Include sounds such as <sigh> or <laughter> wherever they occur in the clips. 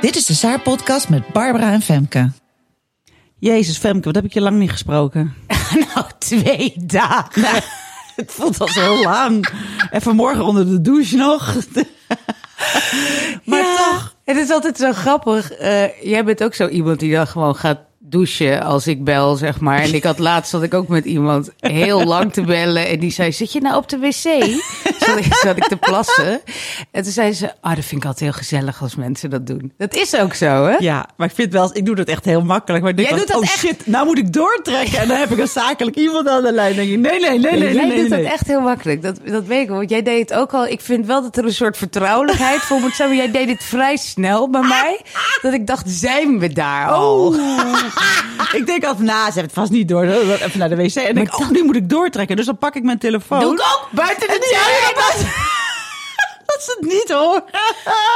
Dit is de Saar-podcast met Barbara en Femke. Jezus, Femke, wat heb ik je lang niet gesproken? <laughs> nou, twee dagen. Nou, <laughs> het voelt al zo lang. En vanmorgen onder de douche nog. maar toch. Het is altijd zo grappig. Uh, jij bent ook zo iemand die dan gewoon gaat douchen als ik bel, zeg maar. En ik had laatst zat ik ook met iemand heel lang te bellen. En die zei, zit je nou op de wc? <laughs> zat, ik, te plassen. En toen zei ze, ah, dat vind ik altijd heel gezellig als mensen dat doen. Dat is ook zo, hè? Ja, maar ik vind wel, ik doe dat echt heel makkelijk. Maar ik denk, Jij doet dat oh echt... shit, nou moet ik doortrekken. En dan heb ik een zakelijk iemand aan de lijn. Denk ik, nee, nee, nee, nee, nee. Jij nee, doet nee. dat echt heel makkelijk. Dat, dat weet ik, want jij deed het ook al. Ik vind wel dat er een soort vertrouwelijkheid voor moet zijn. Maar jij deed het vrij snel bij mij. Dat ik dacht, zijn we daar al? <laughs> ik denk altijd, nou, ze hebben het vast niet door. Even naar de wc. En denk, oh, nu moet ik doortrekken. Dus dan pak ik mijn telefoon. Doe ik ook, buiten de deur. <laughs> Dat ze het niet hoor.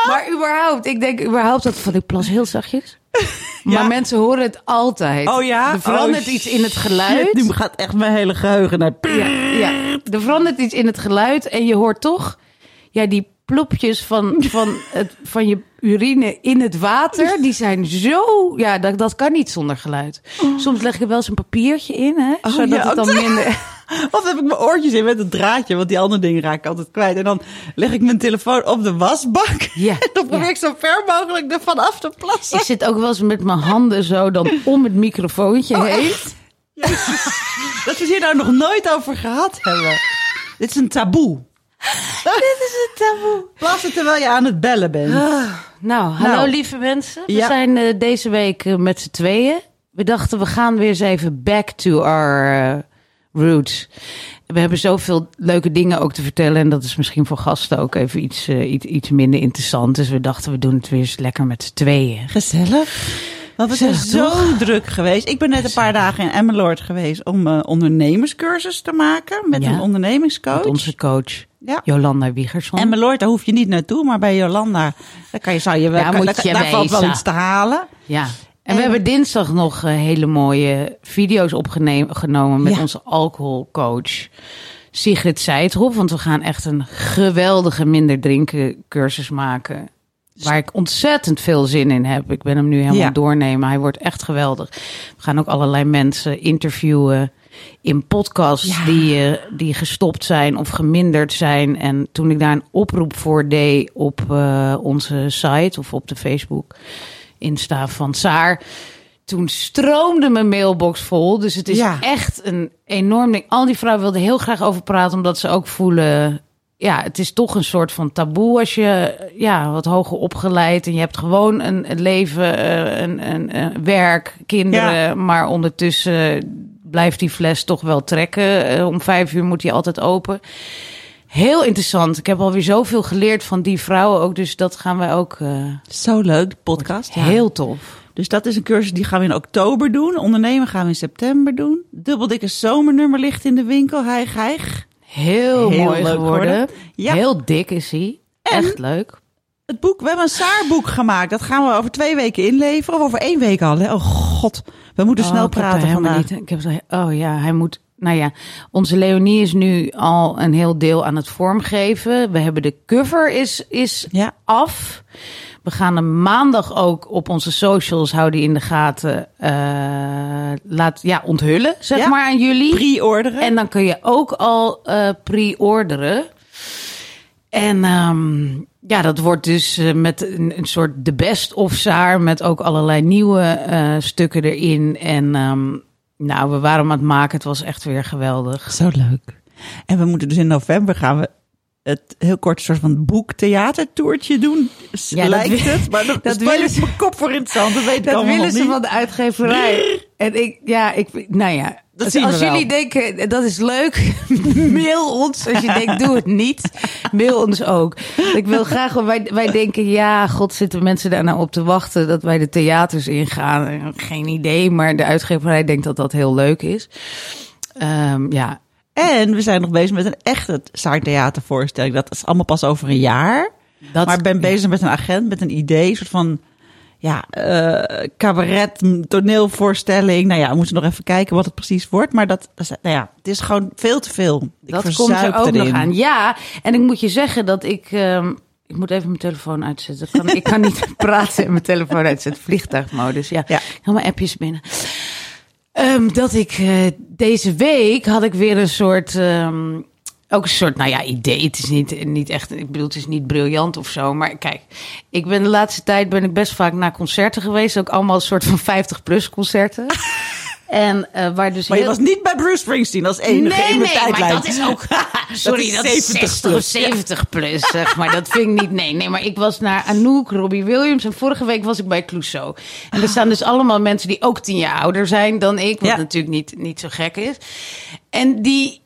Maar überhaupt, ik denk überhaupt dat van ik plas heel zachtjes. Maar Ja. mensen horen het altijd. Oh ja? Er verandert Oh, iets in het geluid. Nu gaat echt mijn hele geheugen naar... Ja, ja, er verandert iets in het geluid en je hoort toch ja, die plopjes van, van, het, van je urine in het water. Die zijn zo, ja, dat, dat kan niet zonder geluid. Soms leg ik er wel eens een papiertje in, hè, Oh, zodat ja, het dan minder... <laughs> <laughs> Of heb ik mijn oortjes in met een draadje, want die andere dingen raak ik altijd kwijt. En dan leg ik mijn telefoon op de wasbak. Ja, <laughs> En dan probeer ja. ik zo ver mogelijk ervan af te plassen. Ik zit ook wel eens met mijn handen zo dan om het microfoontje Oh, heen. <laughs> Dat we het hier nou nog nooit over gehad hebben. Dit is een taboe. Dit is een taboe. Plassen terwijl je aan het bellen bent. Nou, hallo Nou. lieve mensen. We Ja. zijn eh, deze week eh, met z'n tweeën. We dachten, we gaan weer eens even back to our eh, roots. We hebben zoveel leuke dingen ook te vertellen. En dat is misschien voor gasten ook even iets, eh, iets, iets minder interessant. Dus we dachten, we doen het weer eens lekker met z'n tweeën. Gezellig. Zijn Gezellig, zo druk geweest. Ik ben net een paar dagen in Emmeloord geweest om eh, ondernemerscursus te maken met Ja. een ondernemingscoach. Met onze coach Ja. Jolanda Wiegersson. Emmeloord, daar hoef je niet naartoe, maar bij Jolanda, daar kan je, zou je wel, Daar kan- moet daar, je daar valt wel iets te halen. Ja. En, En- we hebben dinsdag nog eh, hele mooie video's opgenomen met Ja. onze alcoholcoach Sigrid Seidhoff. Want we gaan echt een geweldige minder drinken cursus maken. Waar ik ontzettend veel zin in heb. Ik ben hem nu helemaal Ja. doornemen. Hij wordt echt geweldig. We gaan ook allerlei mensen interviewen in podcasts Ja. die, eh, die gestopt zijn of geminderd zijn. En toen ik daar een oproep voor deed op eh, onze site of op de Facebook Insta van Saar. Toen stroomde mijn mailbox vol. Dus het is Ja. echt een enorm ding. Al die vrouwen wilden heel graag over praten, omdat ze ook voelen. Ja, het is toch een soort van taboe als je ja, wat hoger opgeleid en je hebt gewoon een, een leven, eh, een, een, een werk, kinderen, Ja. maar ondertussen blijft die fles toch wel trekken. Eh, Om vijf uur moet die altijd open. Heel interessant. Ik heb alweer zoveel geleerd van die vrouwen ook. Dus dat gaan wij ook eh, Zo leuk, de podcast. Ja. heel tof. Dus dat is een cursus die gaan we in oktober doen. Ondernemen gaan we in september doen. Dubbeldikke zomernummer ligt in de winkel. Hijg, hijg. Heel, Heel mooi leuk geworden. Ja. Heel dik is hij. Echt leuk. Het boek, we hebben een Saarboek gemaakt. Dat gaan we over twee weken inleveren. Of over één week al. Hè? Oh god, we moeten snel Oh, er praten vandaag. niet. Ik heb zo, oh ja, hij moet. Nou ja, onze Leonie is nu al een heel deel aan het vormgeven. We hebben de cover is, is Ja. af. We gaan hem maandag ook op onze socials houden in de gaten. eh, laat ja, onthullen, zeg Ja. maar aan jullie. Pre-orderen. En dan kun je ook al eh pre-orderen. En ehm, ja, dat wordt dus eh, met een, een soort de best of zaar met ook allerlei nieuwe stukken erin. En ehm, nou, we waren aan het maken. Het was echt weer geweldig. Zo leuk. En we moeten dus in november gaan we het heel kort soort van boektheatertoertje doen. Ja, lijkt wil- het, maar <laughs> dat, willen ze- mijn kop voor in het zand. Dat weet Dat willen ze niet. van de uitgeverij. En ik, ja, ik, nou ja. Dat als jullie denken, dat is leuk, <laughs> mail ons. Als je <laughs> denkt, doe het niet, mail ons ook. Ik wil graag, wij, wij denken, ja, god, zitten mensen daar nou op te wachten dat wij de theaters ingaan? Geen idee, maar de uitgeverij denkt dat dat heel leuk is. Ehm, ja, En we zijn nog bezig met een echte zaaktheatervoorstelling. Dat is allemaal pas over een jaar. dat, maar ik ben bezig met een agent, met een idee, een soort van ja, eh, cabaret, m, toneelvoorstelling. Nou ja, we moeten nog even kijken wat het precies wordt. Maar dat, nou ja, het is gewoon veel te veel. Ik dat komt er ook nog erin. aan. Ja, en ik moet je zeggen dat ik. ehm, ik moet even mijn telefoon uitzetten. Ik kan, ik kan niet <laughs> praten en mijn telefoon uitzetten. Vliegtuigmodus. Ja, Ja. helemaal appjes binnen. Ehm, dat ik eh, deze week had ik weer een soort. ehm, ook een soort, nou ja, idee. Het is niet, niet echt, ik bedoel, het is niet briljant of zo. Maar kijk, ik ben de laatste tijd ben ik best vaak naar concerten geweest. Ook allemaal een soort van 50-plus concerten. <laughs> en eh, waar dus Maar je heel- was niet bij Bruce Springsteen als enige nee, in mijn nee, tijdlijn. maar dat is ook... Sorry, is <laughs> dat is 70 60 of plus. 70 plus, zeg maar. Dat vind ik niet... Nee, nee, maar ik was naar Anouk, Robbie Williams... en vorige week was ik bij Clouseau. En er staan dus allemaal mensen die ook tien jaar ouder zijn dan ik... wat Ja. natuurlijk niet, niet zo gek is. En die...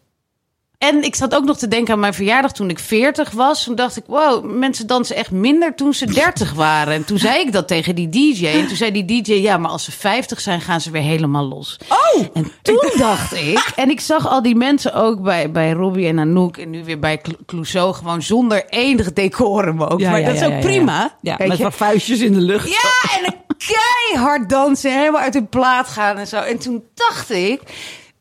En ik zat ook nog te denken aan mijn verjaardag toen ik 40 was. Toen dacht ik, wow, mensen dansen echt minder toen ze 30 waren. En toen zei ik dat tegen die DJ. En toen zei die DJ, ja, maar als ze 50 zijn, gaan ze weer helemaal los. Oh! En toen dacht ik, en ik zag al die mensen ook bij, bij Robbie en Anouk en nu weer bij Cl- Clouseau gewoon zonder enig decorum ook. Ja, maar ja, dat is ook prima. Ja, met wat vuistjes in de lucht. Ja, en keihard dansen, helemaal uit hun plaat gaan en zo. En toen dacht ik,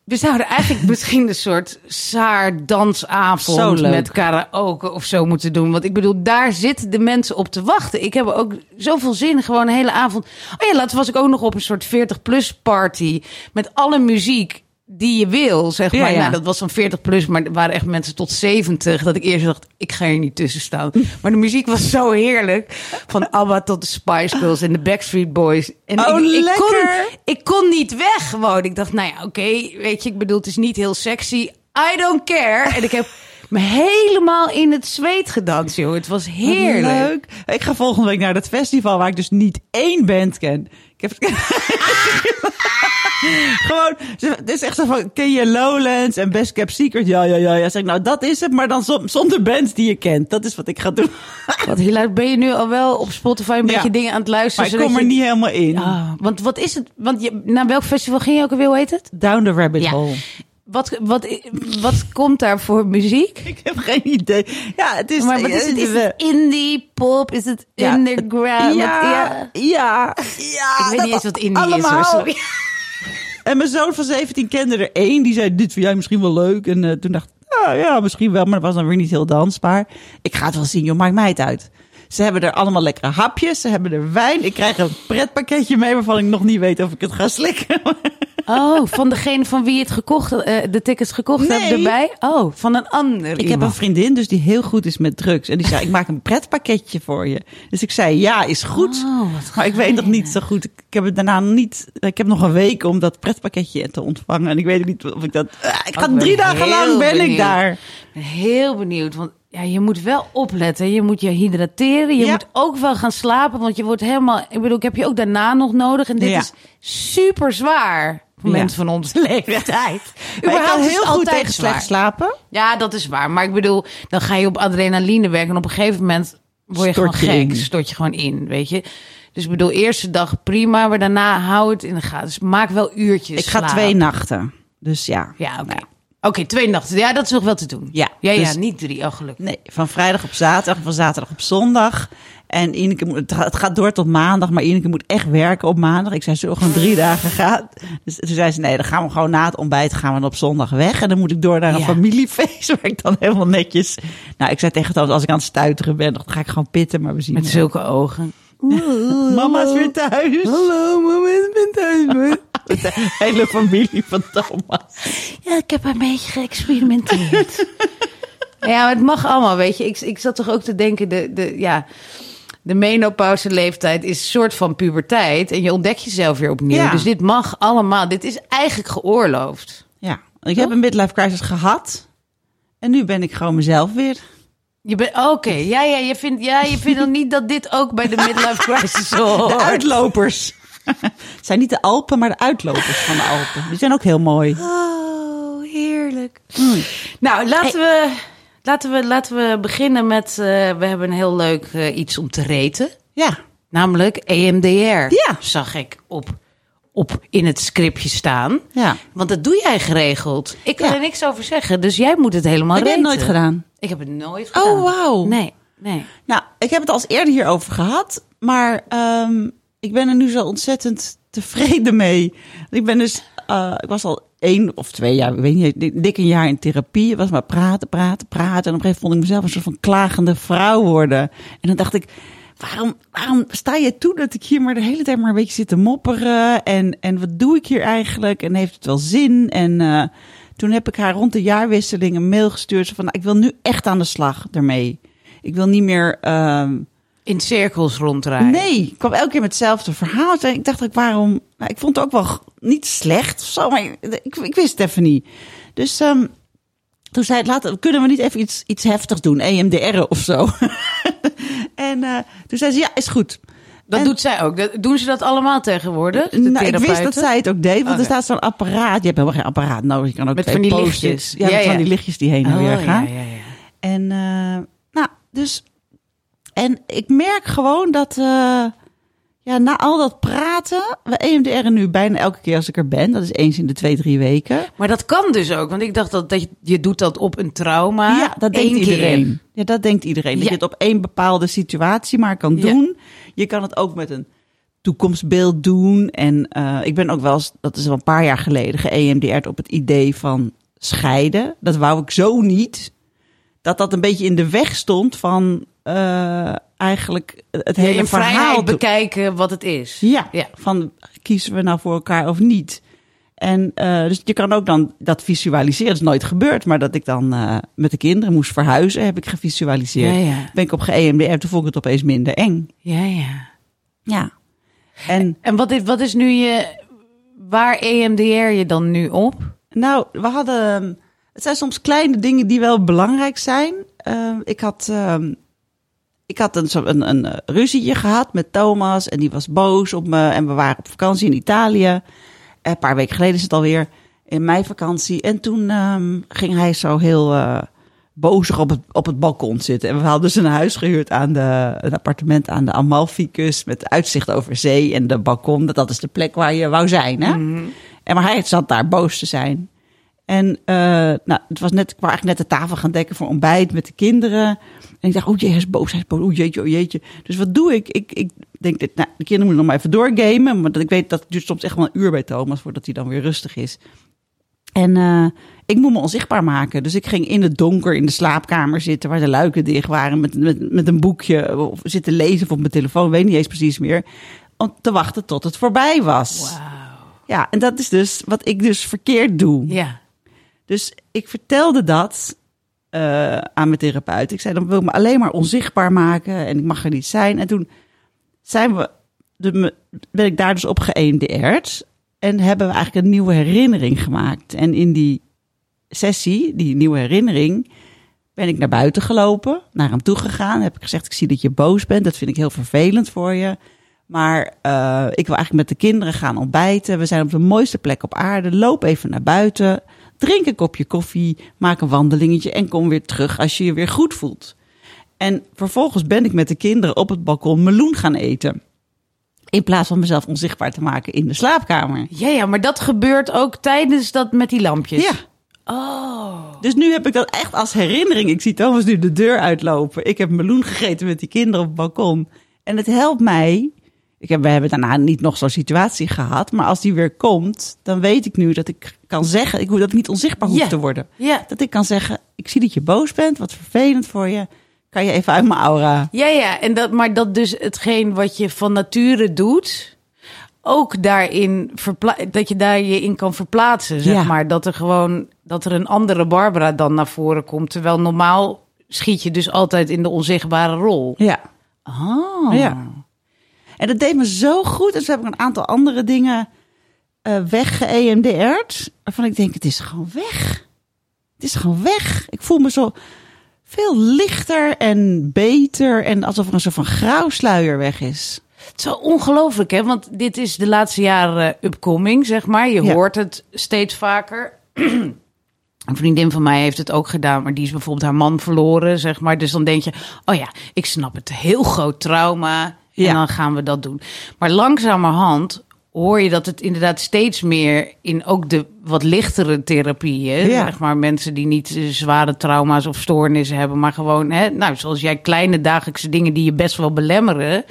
we zouden eigenlijk misschien een soort saar dansavond met karaoke of zo moeten doen. Want ik bedoel, daar zitten de mensen op te wachten. Ik heb ook zoveel zin, gewoon een hele avond. Oh ja, laatst was ik ook nog op een soort 40-plus party met alle muziek die je wil, zeg maar. ja. Nou, dat was dan 40 plus, maar er waren echt mensen tot 70. Dat ik eerst dacht, ik ga hier niet tussen staan. <laughs> Maar de muziek was zo heerlijk. Van ABBA tot de Spice Girls en de Backstreet Boys. En Oh, ik, ik, kon, lekker. ik kon niet weg gewoon. Ik dacht, nou ja, oké, weet je, ik bedoel, het is niet heel sexy. I don't care. En ik heb me helemaal in het zweet gedanst, joh. Het was Wat heerlijk. Leuk. Ik ga volgende week naar dat festival waar ik dus niet één band ken. Ik heb... <laughs> <laughs> Gewoon, het is echt zo van, ken je Lowlands en Best Kept Secret? Ja, ja, ja. ja. Zeg ik, nou, dat is het, maar dan zon- zonder bands die je kent. Dat is wat ik ga doen. <laughs> Wat hilaar, ben je nu al wel op Spotify een Ja. beetje dingen aan het Maar luisteren? ik kom er je- niet helemaal in. Want wat is het? Want je, naar welk festival ging je ook alweer? Hoe heet het? Down the rabbit Ja. hole. Wat, wat, wat komt daar voor muziek? <laughs> Ik heb geen idee. Ja, het is... Maar wat is het? Is het indie, pop? Is het underground? Ja, ja. ja, ja. Ik weet niet eens wat indie is hoor, sorry. En mijn zoon van 17 kende er één. Die zei, dit vind jij misschien wel leuk. En eh, toen dacht ik, ah, ja, misschien wel. Maar dat was dan weer niet heel dansbaar. Ik ga het wel zien, joh. Maakt mij het uit. Ze hebben er allemaal lekkere hapjes. Ze hebben er wijn. Ik krijg een pretpakketje mee waarvan ik nog niet weet of ik het ga slikken. <laughs> Oh, van degene van wie je het gekocht, eh, de tickets gekocht Nee. hebt erbij? Oh, van een ander Ik heb een vriendin dus die heel goed is met drugs. En die zei, ik maak een pretpakketje voor je. Dus ik zei, ja, is goed. Oh, maar ik weet nog niet zo goed. Ik heb het daarna niet... Ik heb nog een week om dat pretpakketje te ontvangen. En ik weet niet of ik dat... Ah, ik ga Ik ben drie dagen lang ben ik benieuwd. daar. Ik heel benieuwd, want ja, je moet wel opletten. Je moet je hydrateren. Je Ja. moet ook wel gaan slapen, want je wordt helemaal... Ik bedoel, ik heb je ook daarna nog nodig. En dit Ja. is super zwaar voor Ja. mensen van onze <laughs> leeftijd. Maar ik kan heel goed tegen slecht slapen. Ja, dat is waar. Maar ik bedoel, dan ga je op adrenaline werken. En op een gegeven moment word je Stort gewoon je gek. in. Stort je gewoon in, weet je. Dus ik bedoel, eerste dag prima. Maar daarna hou het in de gaten. Dus maak wel uurtjes Ik ga twee nachten. Dus ja. Ja, oké. Oké, twee nachten. Ja, dat is nog wel te doen. Ja, ja, ja dus- niet drie. Oh, gelukkig. Nee, van vrijdag op zaterdag, van zaterdag op zondag. En Ineke moet, het gaat- het gaat door tot maandag, maar Ineke moet echt werken op maandag. Ik zei, we gewoon drie dagen gaan? Dus toen zei ze, nee, dan gaan we gewoon na het ontbijt gaan we op zondag weg. En dan moet ik door naar een Ja. familiefeest, <laughs> waar ik dan helemaal netjes... Nou, ik zei tegen Thomas, als ik aan het stuiteren ben, dan ga ik gewoon pitten, maar we zien Met zulke ogen. <laughs> Mama is weer thuis. Hallo, mama is ben thuis. <laughs> Met <laughs> de hele familie van Thomas. Ja, ik heb een beetje geëxperimenteerd. ja, maar het mag allemaal, weet je. Ik, ik zat toch ook te denken, de, de, ja, de menopauze leeftijd is een soort van puberteit. En je ontdekt jezelf weer opnieuw. Ja. Dus dit mag allemaal. Dit is eigenlijk geoorloofd. Ja, ik heb een midlife crisis gehad. En nu ben ik gewoon mezelf weer. Je bent oké. Ja, ja, je vindt, ja, je vindt dan niet dat dit ook bij de midlife crisis <laughs> hoort. De uitlopers. Het zijn niet de Alpen, maar de uitlopers van de Alpen. Die zijn ook heel mooi. Oh, heerlijk. Nou, laten we, laten we, laten we beginnen met. eh, we hebben een heel leuk eh, iets om te reten. Ja. Namelijk EMDR. Ja. Zag ik op, op in het scriptje staan. ja. Want dat doe jij geregeld. Ik kan Ja. er niks over zeggen, dus jij moet het helemaal Heb jij het nooit gedaan? Ik heb het nooit gedaan. Oh, wauw. Nee, nee. Nou, ik heb het al eens eerder hierover gehad, maar ehm, ik ben er nu zo ontzettend tevreden mee. Ik ben dus, eh, ik was al één of twee jaar, ik weet niet, dik- een jaar in therapie. Het was maar praten, praten, praten. En op een gegeven moment vond ik mezelf een soort van klagende vrouw worden. En dan dacht ik, waarom, waarom sta je toe dat ik hier maar de hele tijd maar een beetje zit te mopperen? En, en wat doe ik hier eigenlijk? En heeft het wel zin? En eh, toen heb ik haar rond de jaarwisseling een mail gestuurd. Van, nou, ik wil nu echt aan de slag ermee. Ik wil niet meer. ehm, In cirkels ronddraaien. nee, ik kwam elke keer met hetzelfde verhaal. En ik dacht, ook, waarom? Nou, ik vond het ook wel niet slecht of zo, maar ik, ik wist het even niet. Dus ehm, toen zei ik, laten, kunnen we niet even iets, iets heftigs doen? EMDR of zo. <laughs> en eh, toen zei ze, ja, is goed. Dat En- doet zij ook. Doen ze dat allemaal tegenwoordig? De Nou, ik wist dat zij het ook deed, want er staat zo'n apparaat. Je hebt helemaal geen apparaat nodig. Je kan ook Met twee van die lichtjes. Ja, Ja, met van ja. die lichtjes die heen en Oh, weer ja, gaan. ja, ja. En eh, nou, dus. En ik merk gewoon dat. eh, ja, na al dat praten. We EMDR nu bijna elke keer als ik er ben. Dat is eens in de twee, drie weken. Maar dat kan dus ook. Want ik dacht dat, dat je, je doet dat op een trauma. ja, dat denkt keer. iedereen. Ja, dat denkt iedereen. Dat Ja. je het op één bepaalde situatie maar kan Ja. doen. Je kan het ook met een toekomstbeeld doen. En eh, ik ben ook wel eens, dat is al een paar jaar geleden, ge-EMDR'd op het idee van scheiden. Dat wou ik zo niet. Dat dat een beetje in de weg stond van eh, eigenlijk het hele in verhaal. bekijken wat het is. Ja, Ja. van kiezen we nou voor elkaar of niet. En eh, dus je kan ook dan dat visualiseren. Dat is nooit gebeurd, maar dat ik dan eh, met de kinderen moest verhuizen, heb ik gevisualiseerd. Ja, ja. Ben ik op ge-EMDR, toen vond ik het opeens minder eng. Ja, ja. Ja. En En wat is, wat is nu je... Waar EMDR je dan nu op? nou, we hadden. Het zijn soms kleine dingen die wel belangrijk zijn. Ik had. ehm, ik had een, een, een eh, ruzietje gehad met Thomas en die was boos op me. En we waren op vakantie in Italië. Een paar weken geleden is het alweer in mijn vakantie. En toen ehm, ging hij zo heel eh bozig op het, op het balkon zitten. En we hadden dus een huis gehuurd aan de, een appartement aan de Amalfi-kust met uitzicht over zee en de balkon. Dat, dat is de plek waar je wou zijn, hè? En maar hij zat daar boos te zijn. En eh, nou, het was net, ik wou eigenlijk net de tafel gaan dekken voor ontbijt met de kinderen. En ik dacht, oh jee, hij is boos, hij is boos, oh jeetje, oh jeetje. Dus wat doe ik? Ik, ik denk, dit, nou, de kinderen moeten nog maar even doorgamen. Maar dat ik weet, dat het duurt soms echt wel een uur bij Thomas voordat hij dan weer rustig is. En eh, ik moet me onzichtbaar maken. Dus ik ging in het donker in de slaapkamer zitten, waar de luiken dicht waren, met, met, met een boekje of zitten lezen of op mijn telefoon, weet niet eens precies meer. Om te wachten tot het voorbij was. Ja, en dat is dus wat ik dus verkeerd doe. Ja. Dus ik vertelde dat eh, aan mijn therapeut. Ik zei, dan wil ik me alleen maar onzichtbaar maken en ik mag er niet zijn. En toen zijn we, de, ben ik daar dus op geëMDR'd en hebben we eigenlijk een nieuwe herinnering gemaakt. En in die sessie, die nieuwe herinnering, ben ik naar buiten gelopen, naar hem toe gegaan. Heb ik gezegd, ik zie dat je boos bent, dat vind ik heel vervelend voor je. Maar eh, ik wil eigenlijk met de kinderen gaan ontbijten. We zijn op de mooiste plek op aarde. Loop even naar buiten. Drink een kopje koffie. Maak een wandelingetje. En kom weer terug als je je weer goed voelt. En vervolgens ben ik met de kinderen op het balkon meloen gaan eten. In plaats van mezelf onzichtbaar te maken in de slaapkamer. Ja, ja, maar dat gebeurt ook tijdens dat met die lampjes. Ja. Oh. Dus nu heb ik dat echt als herinnering. Ik zie Thomas nu de deur uitlopen. Ik heb meloen gegeten met die kinderen op het balkon. En het helpt mij. Ik heb, we hebben daarna niet nog zo'n situatie gehad. Maar als die weer komt, dan weet ik nu dat ik kan zeggen. Ik, hoef- dat ik niet onzichtbaar hoef te worden. Ja. Dat ik kan zeggen, ik zie dat je boos bent. Wat vervelend voor je. Kan je even uit mijn aura. Ja, ja, en dat, maar dat dus hetgeen wat je van nature doet, ook daarin dat je daar je in kan verplaatsen, zeg Ja. maar. Dat er gewoon dat er een andere Barbara dan naar voren komt, terwijl normaal schiet je dus altijd in de onzichtbare rol. Ja. Oh. Ja. En dat deed me zo goed. En toen heb ik een aantal andere dingen eh wegge-EMDR'd. Waarvan ik denk, het is gewoon weg. Het is gewoon weg. Ik voel me zo veel lichter en beter. En alsof er een soort van grauwsluier weg is. Het is wel ongelooflijk, hè? Want dit is de laatste jaren upcoming, zeg maar. Je Ja. hoort het steeds vaker. <clears throat> Een vriendin van mij heeft het ook gedaan, maar die is bijvoorbeeld haar man verloren, zeg maar. Dus dan denk je, oh ja, ik snap het. Heel groot trauma. Ja. En dan gaan we dat doen. Maar langzamerhand hoor je dat het inderdaad steeds meer in ook de wat lichtere therapieën, Ja. zeg maar mensen die niet eh, zware trauma's of stoornissen hebben, maar gewoon, hè, nou, zoals jij kleine dagelijkse dingen die je best wel belemmeren,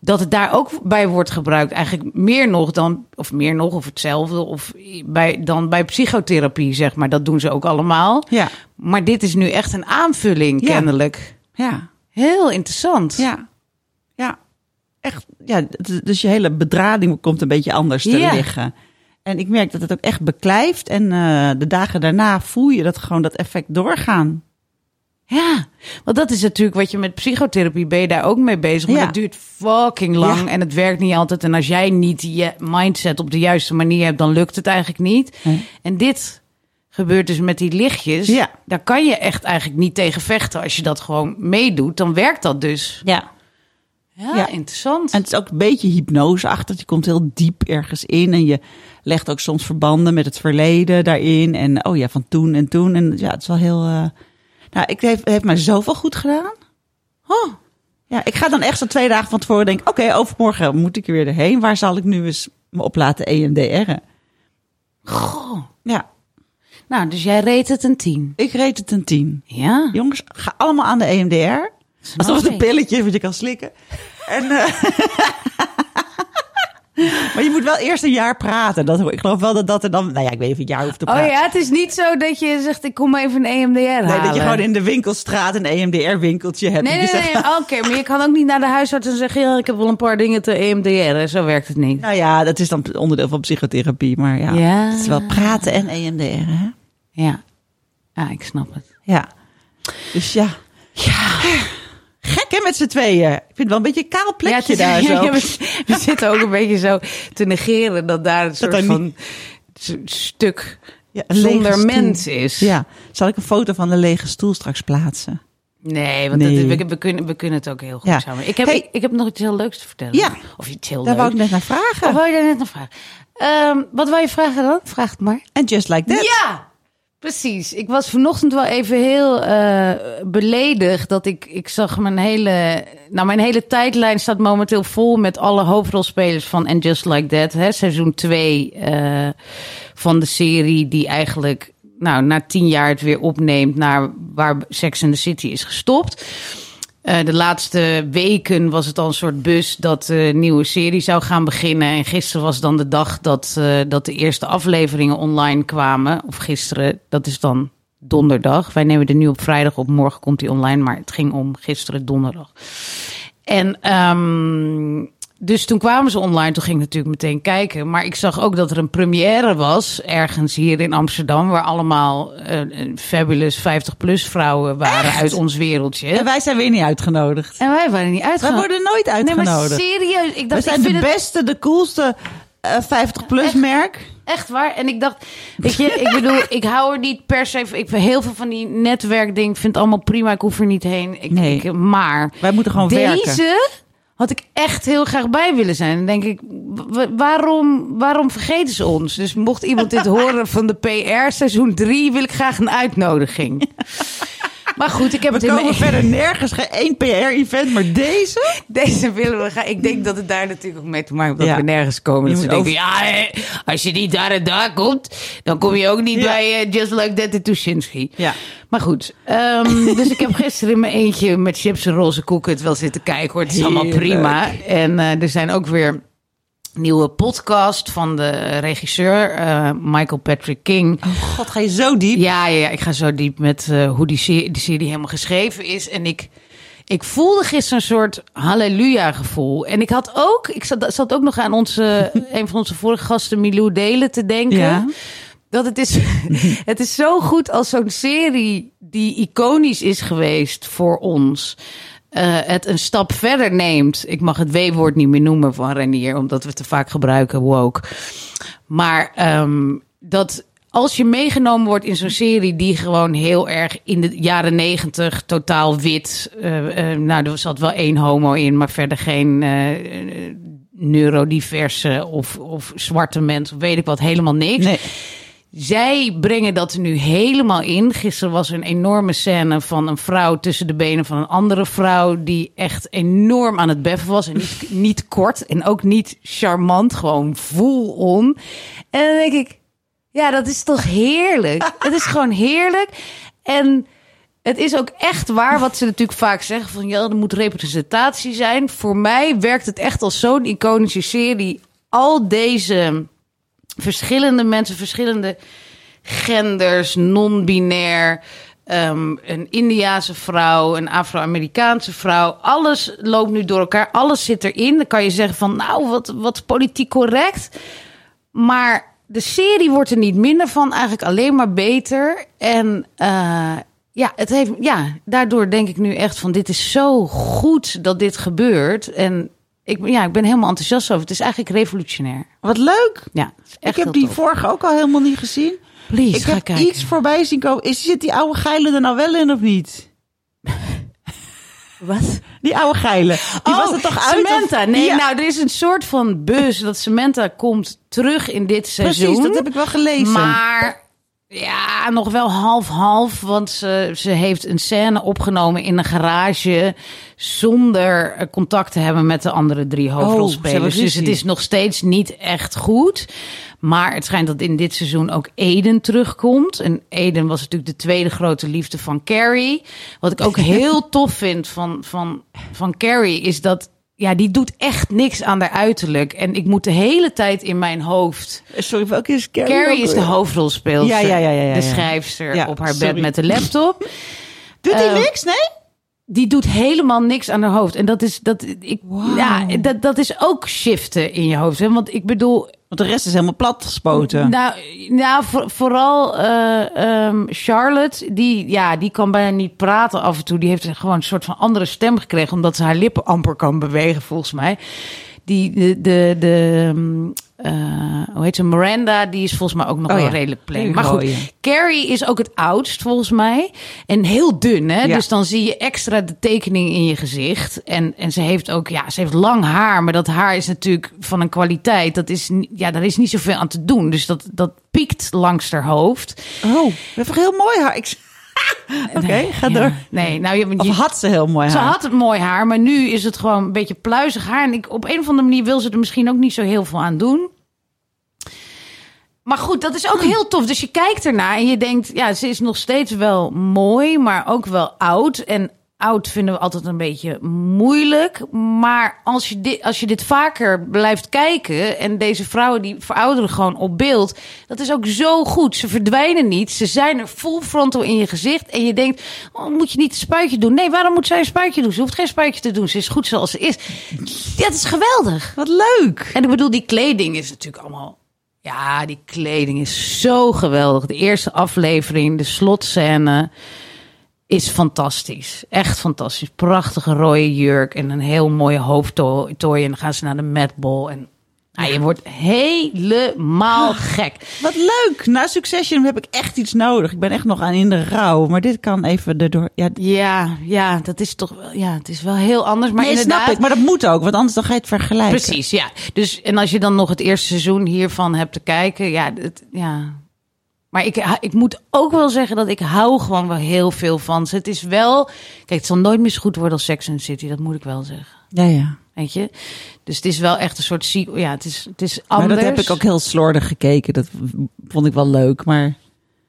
dat het daar ook bij wordt gebruikt. Eigenlijk meer nog dan, of meer nog, of hetzelfde, of bij, dan bij psychotherapie, zeg maar. Dat doen ze ook allemaal. Ja, Maar dit is nu echt een aanvulling, Ja. kennelijk. ja, Heel interessant. Ja, echt. Ja, dus je hele bedrading komt een beetje anders te liggen. En ik merk dat het ook echt beklijft. En eh, de dagen daarna voel je dat gewoon dat effect doorgaan. Ja, want dat is natuurlijk wat je met psychotherapie ben je daar ook mee bezig. Maar Ja. dat duurt fucking lang Ja. en het werkt niet altijd. En als jij niet je mindset op de juiste manier hebt, dan lukt het eigenlijk niet. En dit gebeurt dus met die lichtjes. Ja. Daar kan je echt eigenlijk niet tegen vechten. Als je dat gewoon meedoet, dan werkt dat dus. Ja. Ja, Ja. interessant. En het is ook een beetje hypnoseachtig. Je komt heel diep ergens in en je legt ook soms verbanden met het verleden daarin. En oh ja, van toen en toen. En ja, het is wel heel. eh, Nou, ik heeft, heeft mij zoveel goed gedaan. Oh. Ja, ik ga dan echt zo twee dagen van tevoren denken: oké, overmorgen moet ik er weer erheen. Waar zal ik nu eens me op laten EMDR'en? Goh. Ja, Nou, dus jij reed het een 10. ik reed het een 10. Ja. Jongens, ga allemaal aan de EMDR. Alsof het een pilletje is wat je kan slikken. En, eh, <laughs> maar je moet wel eerst een jaar praten. Dat, ik geloof wel dat dat er dan... Nou ja, ik weet niet of je een jaar hoeft te Oh praten. ja, het is niet zo dat je zegt, ik kom even een EMDR halen. Nee, dat je gewoon in de winkelstraat een EMDR-winkeltje hebt. Nee, nee, nee. nee. Oké, <laughs> maar je kan ook niet naar de huisarts en zeggen... Ja, ik heb wel een paar dingen te E EMDR'en. Zo werkt het niet. Nou ja, dat is dan onderdeel van psychotherapie. Maar ja, Ja. het is wel praten en EMDR, hè? Ja. Ja, ik snap het. Ja. Dus ja. Ja. Gek hè, met z'n tweeën. Ik vind het wel een beetje een kaal plekje het daar <laughs> zo. ja, we, we zitten ook een beetje zo te negeren... dat daar een soort daar van stuk Ja, zonder mens is. Ja. Zal ik een foto van de lege stoel straks plaatsen? Nee, want Nee. dat- we, we, kunnen, we kunnen het ook heel goed Ja. samen. Ik heb, Hey. ik, ik heb nog iets heel leuks te vertellen. Ja. Of iets heel Daar leuks. wou ik net naar vragen. Of wou je daar net nog vragen? Ehm, wat wou je vragen dan? Vraag het maar. En just like that. Ja, precies. Ik was vanochtend wel even heel eh, beledigd dat ik, ik zag mijn hele, nou mijn hele tijdlijn staat momenteel vol met alle hoofdrolspelers van And Just Like That, hè, seizoen 2 van de serie die eigenlijk, nou na tien jaar het weer opneemt naar waar Sex and the City is gestopt. Eh, de laatste weken was het al een soort bus dat de nieuwe serie zou gaan beginnen. En gisteren was dan de dag dat, eh, dat de eerste afleveringen online kwamen. Of gisteren, dat is dan donderdag. Wij nemen er nu op vrijdag op, morgen komt die online. Maar het ging om gisteren donderdag. En ehm, dus toen kwamen ze online, toen ging ik natuurlijk meteen kijken. Maar ik zag ook dat er een première was, ergens hier in Amsterdam... waar allemaal eh, fabulous 50-plus vrouwen waren uit ons wereldje. En wij zijn weer niet uitgenodigd. En wij waren niet Wij uitgenodigd. worden nooit Nee, maar uitgenodigd. serieus. Ik We dacht, zijn ik de vind het beste, de coolste eh, 50-plus Echt? merk. echt waar. En ik dacht, weet je, ik bedoel, <laughs> ik hou er niet per se. Ik vind heel veel van die netwerkdingen, ik vind het allemaal prima. Ik hoef er niet heen. Ik, Nee. ik- maar Wij moeten gewoon deze werken. Had ik echt heel graag bij willen zijn. Dan denk ik, wa- waarom, waarom vergeten ze ons? Dus mocht iemand dit <laughs> horen van de PR seizoen 3, wil ik graag een uitnodiging. <laughs> Maar goed, ik heb We het in komen mijn... <laughs> verder nergens, geen één PR-event, maar deze. Deze willen we gaan. Ik denk dat het daar natuurlijk ook mee te maken heeft dat Ja. we nergens komen. Je Dat ze moet denken, ja, hè, als je niet daar en daar komt, dan kom je ook niet Ja. bij eh, Just Like That in Tuschinski. Ja. Maar goed, ehm, <laughs> dus ik heb gisteren in mijn eentje met chips en roze koeken het wel zitten kijken hoor. Het is allemaal prima. En eh, er zijn ook weer nieuwe podcast van de regisseur eh, Michael Patrick King. Oh god, ga je zo diep? Ja, ja, ja, ik ga zo diep met eh, hoe die serie, die serie helemaal geschreven is. En ik, ik voelde gisteren een soort halleluja gevoel. En ik had ook, ik zat, zat ook nog aan onze, <laughs> een van onze vorige gasten, Milou Delen, te denken. Ja. Dat het is, <laughs> het is zo goed als zo'n serie die iconisch is geweest voor ons. Eh, het een stap verder neemt. Ik mag het W-woord niet meer noemen van Renier, omdat we het te vaak gebruiken, woke. Maar ehm, dat als je meegenomen wordt in zo'n serie die gewoon heel erg in de jaren negentig totaal wit. eh, eh, nou, er zat wel één homo in, maar verder geen neurodiverse of, of zwarte mensen, weet ik wat, helemaal niks. Nee. Zij brengen dat nu helemaal in. Gisteren was er een enorme scène van een vrouw tussen de benen van een andere vrouw. die echt enorm aan het beffen was. En niet, <laughs> niet kort en ook niet charmant, gewoon full on. En dan denk ik, ja, dat is toch heerlijk? <laughs> Het is gewoon heerlijk. En het is ook echt waar wat ze natuurlijk vaak zeggen: van ja, er moet representatie zijn. Voor mij werkt het echt als zo'n iconische serie. Al deze verschillende mensen, verschillende genders, non-binair. ehm, een Indiaanse vrouw, een Afro-Amerikaanse vrouw. Alles loopt nu door elkaar. Alles zit erin. Dan kan je zeggen van, nou, wat, wat politiek correct. Maar de serie wordt er niet minder van, eigenlijk alleen maar beter. En eh, ja, het heeft, ja, daardoor denk ik nu echt van, dit is zo goed dat dit gebeurt. En ik, ja, ik ben helemaal enthousiast over. Het is eigenlijk revolutionair. Wat leuk. Ja, echt ik heb die tof. vorige ook al helemaal niet gezien. Please, ik ga heb kijken. iets voorbij zien komen. Is, zit die oude geile er nou wel in of niet? <laughs> Wat? Die oude geile. Die was er toch uit? of- Oh, Samantha. Nee, Ja, nou, er is een soort van buzz dat Samantha komt terug in dit seizoen. precies. Dat heb ik wel gelezen. Maar ja, nog wel half-half. Want ze, ze heeft een scène opgenomen in een garage. zonder contact te hebben met de andere drie Oh, hoofdrolspelers. dus het is nog steeds niet echt goed. Maar het schijnt dat in dit seizoen ook Eden terugkomt. En Eden was natuurlijk de tweede grote liefde van Carrie. Wat ik ook <laughs> heel tof vind van, van, van Carrie is dat. Ja, die doet echt niks aan haar uiterlijk. En ik moet de hele tijd in mijn hoofd Sorry, welke is Carrie? Carrie is de hoofdrolspeelster. Ja, ja, ja, ja, ja, De schrijfster op haar bed met de laptop. <laughs> Doet hij Eh, niks? Nee? Die doet helemaal niks aan haar hoofd. En dat is, dat, ik, ja, dat, dat is ook shiften in je hoofd. Hè? Want ik bedoel, De rest is helemaal plat gespoten. nou, nou voor- vooral eh, ehm, Charlotte, die, ja, die kan bijna niet praten af en toe. Die heeft gewoon een soort van andere stem gekregen, omdat ze haar lippen amper kan bewegen, volgens mij. Die, de, de, de ehm, eh, hoe heet ze, Miranda, die is volgens mij ook nog Oh wel ja, redelijk plain. Maar goed. Carrie is ook het oudst, volgens mij. En heel dun, hè? Ja. Dus dan zie je extra de tekening in je gezicht. En, en ze heeft ook, ja, ze heeft lang haar. Maar dat haar is natuurlijk van een kwaliteit. Dat is, ja, daar is niet zoveel aan te doen. Dus dat, dat piekt langs haar hoofd. Oh, dat toch heel mooi haar. Ik- Oké, ga Ja. door. Nee, nou, je, Of had ze heel mooi ze haar? had het mooi haar, maar nu is het gewoon een beetje pluizig haar. En ik, op een of andere manier wil ze er misschien ook niet zo heel veel aan doen. Maar goed, dat is ook heel tof. Dus je kijkt ernaar en je denkt, ja, ze is nog steeds wel mooi, maar ook wel oud. En oud vinden we altijd een beetje moeilijk. Maar als je dit, als je dit vaker blijft kijken en deze vrouwen die verouderen gewoon op beeld, dat is ook zo goed. Ze verdwijnen niet. Ze zijn er full frontal in je gezicht. En je denkt, oh, moet je niet een spuitje doen? Nee, waarom moet zij een spuitje doen? Ze hoeft geen spuitje te doen. Ze is goed zoals ze is. Ja, dat is geweldig. Wat leuk. En ik bedoel, die kleding is natuurlijk allemaal. Ja, die kleding is zo geweldig. De eerste aflevering, de slotscène, is fantastisch. Echt fantastisch. Prachtige rode jurk en een heel mooie hoofdtooi. En dan gaan ze naar de Met Ball. En nou, je wordt helemaal gek. Wat leuk. Na Succession heb ik echt iets nodig. Ik ben echt nog aan in de rouw. Maar dit kan even erdoor. Ja, Ja, ja, dat is toch wel. Ja, het is wel heel anders. Maar nee, inderdaad. snap ik. Maar dat moet ook. Want anders dan ga je het vergelijken. Precies, ja. Dus en als je dan nog het eerste seizoen hiervan hebt te kijken, ja, het, ja. Maar ik, ik moet ook wel zeggen dat ik hou gewoon wel heel veel van ze. Het is wel, kijk, het zal nooit meer zo goed worden als Sex and the City, dat moet ik wel zeggen. Ja, ja. Weet je? Dus het is wel echt een soort. Ja, het is, het is Maar anders. dat heb ik ook heel slordig gekeken. Dat vond ik wel leuk. Maar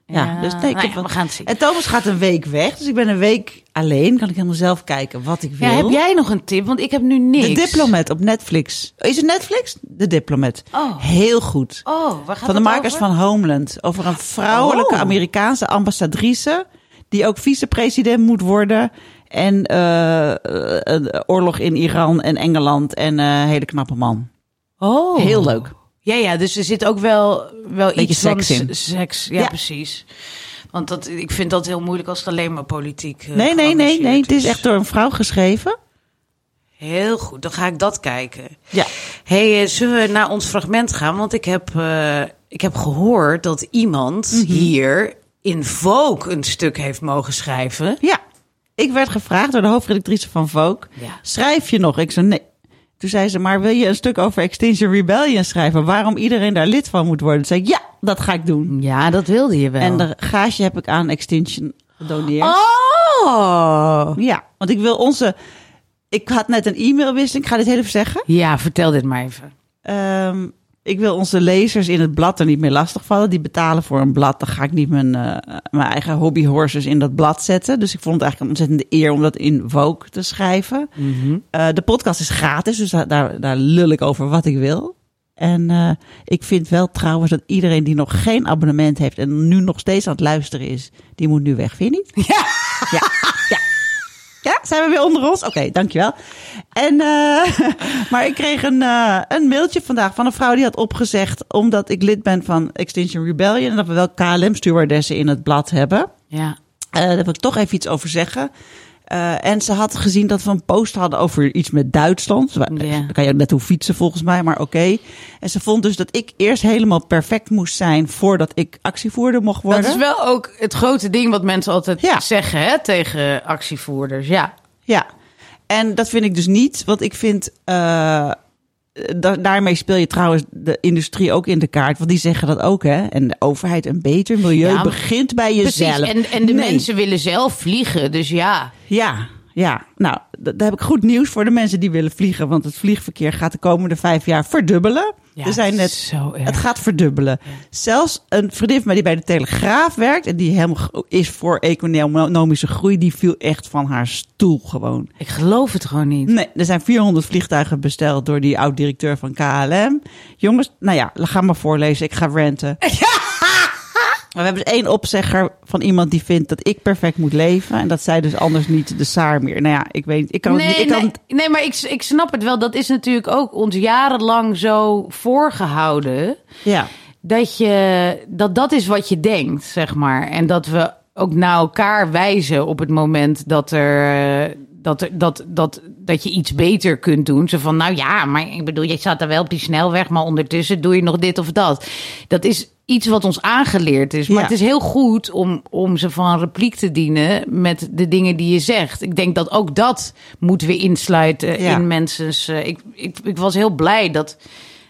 ja, Ja, dus nee, ik nou ja, we gaan het zien. En Thomas gaat een week weg. Dus ik ben een week alleen. Kan ik helemaal zelf kijken wat ik wil. Ja, heb jij nog een tip? Want ik heb nu niks. De Diplomat op Netflix. Is het Netflix? De Diplomat. Oh. Heel goed. Oh, waar gaat van de makers over? van Homeland. Over een vrouwelijke Oh. Amerikaanse ambassadrice. Die ook vicepresident moet worden. En eh, eh, een oorlog in Iran en Engeland. En eh, een hele knappe man. Oh. Heel leuk. Ja, ja, dus er zit ook wel, wel Beetje iets van seks in. seks. Ja, Ja. precies. Want dat, ik vind dat heel moeilijk als het alleen maar politiek eh, Nee, nee, nee, nee. Het is echt door een vrouw geschreven. Heel goed, dan ga ik dat kijken. Ja. hey, eh, zullen we naar ons fragment gaan? Want ik heb, eh, ik heb gehoord dat iemand Mhm. hier in Vogue een stuk heeft mogen schrijven. Ja, ik werd gevraagd door de hoofdredactrice van Vogue. Ja. Schrijf je nog? Ik zei nee. Toen zei ze, maar wil je een stuk over Extinction Rebellion schrijven? Waarom iedereen daar lid van moet worden? Toen zei ik, ja, dat ga ik doen. Ja, dat wilde je wel. En de gage heb ik aan Extinction gedoneerd. Oh! Ja, want ik wil onze... Ik had net een e-mailwisseling. Ik ga dit heel even zeggen. Ja, vertel dit maar even. Ehm, ik wil onze lezers in het blad er niet meer lastigvallen. Die betalen voor een blad. Dan ga ik niet mijn, eh, mijn eigen hobbyhorses in dat blad zetten. Dus ik vond het eigenlijk een ontzettende eer om dat in Vogue te schrijven. Eh, de podcast is gratis, dus daar, daar, daar lul ik over wat ik wil. En eh, ik vind wel trouwens dat iedereen die nog geen abonnement heeft en nu nog steeds aan het luisteren is, die moet nu weg, vind je niet? Ja. Ja, ja. Zijn we weer onder ons? Oké, dankjewel. En, eh, <laughs> maar ik kreeg een, eh, een mailtje vandaag van een vrouw die had opgezegd, omdat ik lid ben van Extinction Rebellion en dat we wel KLM-stewardessen in het blad hebben. Ja. Eh, daar wil ik toch even iets over zeggen. Eh, en ze had gezien dat we een post hadden over iets met Duitsland. Ja. Dan kan je ook net hoe fietsen volgens mij, maar oké. En ze vond dus dat ik eerst helemaal perfect moest zijn voordat ik actievoerder mocht worden. Dat is wel ook het grote ding wat mensen altijd Ja. zeggen hè, tegen actievoerders. Ja. Ja, en dat vind ik dus niet, want ik vind. eh, da- daarmee speel je trouwens de industrie ook in de kaart, want die zeggen dat ook, hè? En de overheid een beter milieu Ja, begint bij jezelf. Precies. En, en de Nee. mensen willen zelf vliegen. Dus ja. Ja, ja. Nou, daar heb ik goed nieuws voor de mensen die willen vliegen, want het vliegverkeer gaat de komende vijf jaar verdubbelen. Ja, er zijn net. zo erg. Het gaat verdubbelen. Zelfs een vriendin van mij die bij de Telegraaf werkt en die helemaal is voor economische groei, die viel echt van haar stoel gewoon. Ik geloof het gewoon niet. Nee, er zijn 400 vliegtuigen besteld door die oud-directeur van KLM. Jongens, nou ja, ga maar voorlezen. Ik ga ranten. <laughs> Maar we hebben dus één opzegger van iemand die vindt dat ik perfect moet leven. En dat zij dus anders niet de Saar meer. Nou ja, ik weet ik kan het Nee, niet. Ik kan nee, het- nee, maar ik, ik snap het wel. Dat is natuurlijk ook ons jarenlang zo voorgehouden. ja. Dat, je, dat dat is wat je denkt, zeg maar. En dat we ook naar elkaar wijzen op het moment dat er. eh, Dat, er- dat, dat, dat je iets beter kunt doen. Zo van, nou ja, maar ik bedoel, je staat daar wel op die snelweg, maar ondertussen doe je nog dit of dat. Dat is iets wat ons aangeleerd is. Maar Ja. het is heel goed om, om ze van repliek te dienen met de dingen die je zegt. Ik denk dat ook dat moeten we insluiten Ja. in mensen's... eh, ik, ik, ik was heel blij dat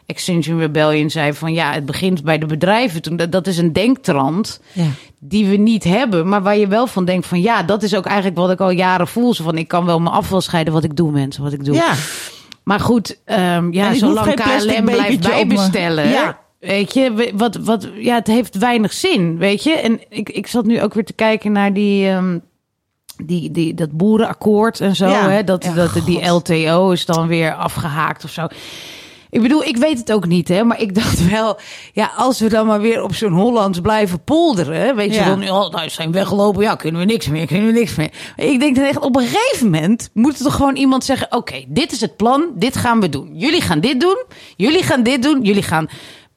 Extinction Rebellion zei van... ja, het begint bij de bedrijven. Toen, dat, dat is een denktrand Ja. die we niet hebben, maar waar je wel van denkt van... ja, dat is ook eigenlijk wat ik al jaren voel. Zo van, ik kan wel mijn afval scheiden wat ik doe, mensen, wat ik doe. ja. Maar goed, ehm, ja, zolang KLM blijft me. bijbestellen... Ja. Weet je, wat, wat, ja, het heeft weinig zin, weet je. En ik, ik zat nu ook weer te kijken naar die, ehm, die, die, dat boerenakkoord en zo. Ja. Hè? Dat, Ja, dat die. LTO is dan weer afgehaakt of zo. Ik bedoel, ik weet het ook niet, hè. Maar ik <laughs> dacht wel, ja, als we dan maar weer op zo'n Hollands blijven polderen... weet je, Ja. dan ja, nou, zijn we weggelopen, ja, kunnen we niks meer, kunnen we niks meer. Ik denk dat echt op een gegeven moment moet er toch gewoon iemand zeggen... oké, dit is het plan, dit gaan we doen. Jullie gaan dit doen, jullie gaan dit doen, jullie gaan...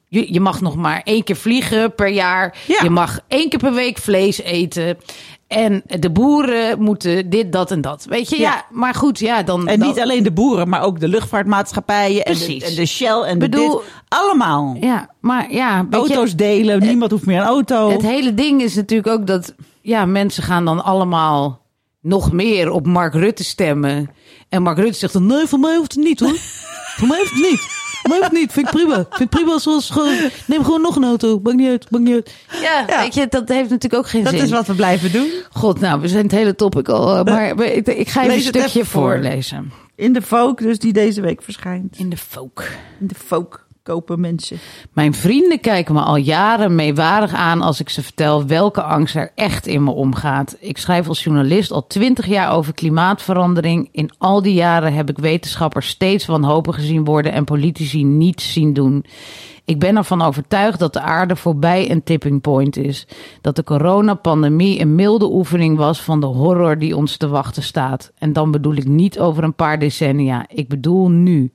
Je je mag nog maar één keer vliegen per jaar. Ja. Je mag één keer per week vlees eten. En de boeren moeten dit, dat en dat. Weet je, ja. Ja. maar goed, ja, dan... En niet alleen de boeren, maar ook de luchtvaartmaatschappijen en de, en de Shell en de Bedoel- dit. Allemaal. Ja, maar ja, je, Auto's delen, niemand hoeft meer een auto. Het hele ding is natuurlijk ook dat ja, mensen gaan dan allemaal nog meer op Mark Rutte stemmen. En Mark Rutte zegt dan, nee, voor mij hoeft het niet hoor. <laughs> voor mij hoeft het niet. Hoeft het niet. Vind ik prima. Vind ik prima zoals gewoon, neem gewoon nog een auto. Maakt niet uit, maakt niet uit. Ja, Ja. weet je, dat heeft natuurlijk ook geen dat zin. is wat we blijven doen. God, nou, we zijn het hele topic al. eh, Maar ik, ik ga even Lees een stukje even voorlezen. In de Vogue, dus die deze week verschijnt. In de folk. In de Vogue mensen. Mijn vrienden kijken me al jaren meewarig aan als ik ze vertel welke angst er echt in me omgaat. Ik schrijf als journalist al twintig jaar over klimaatverandering. In al die jaren heb ik wetenschappers steeds wanhopig gezien worden en politici niets zien doen. Ik ben ervan overtuigd dat de aarde voorbij een tipping point is. Dat de coronapandemie een milde oefening was van de horror die ons te wachten staat. En dan bedoel ik niet over een paar decennia. Ik bedoel nu.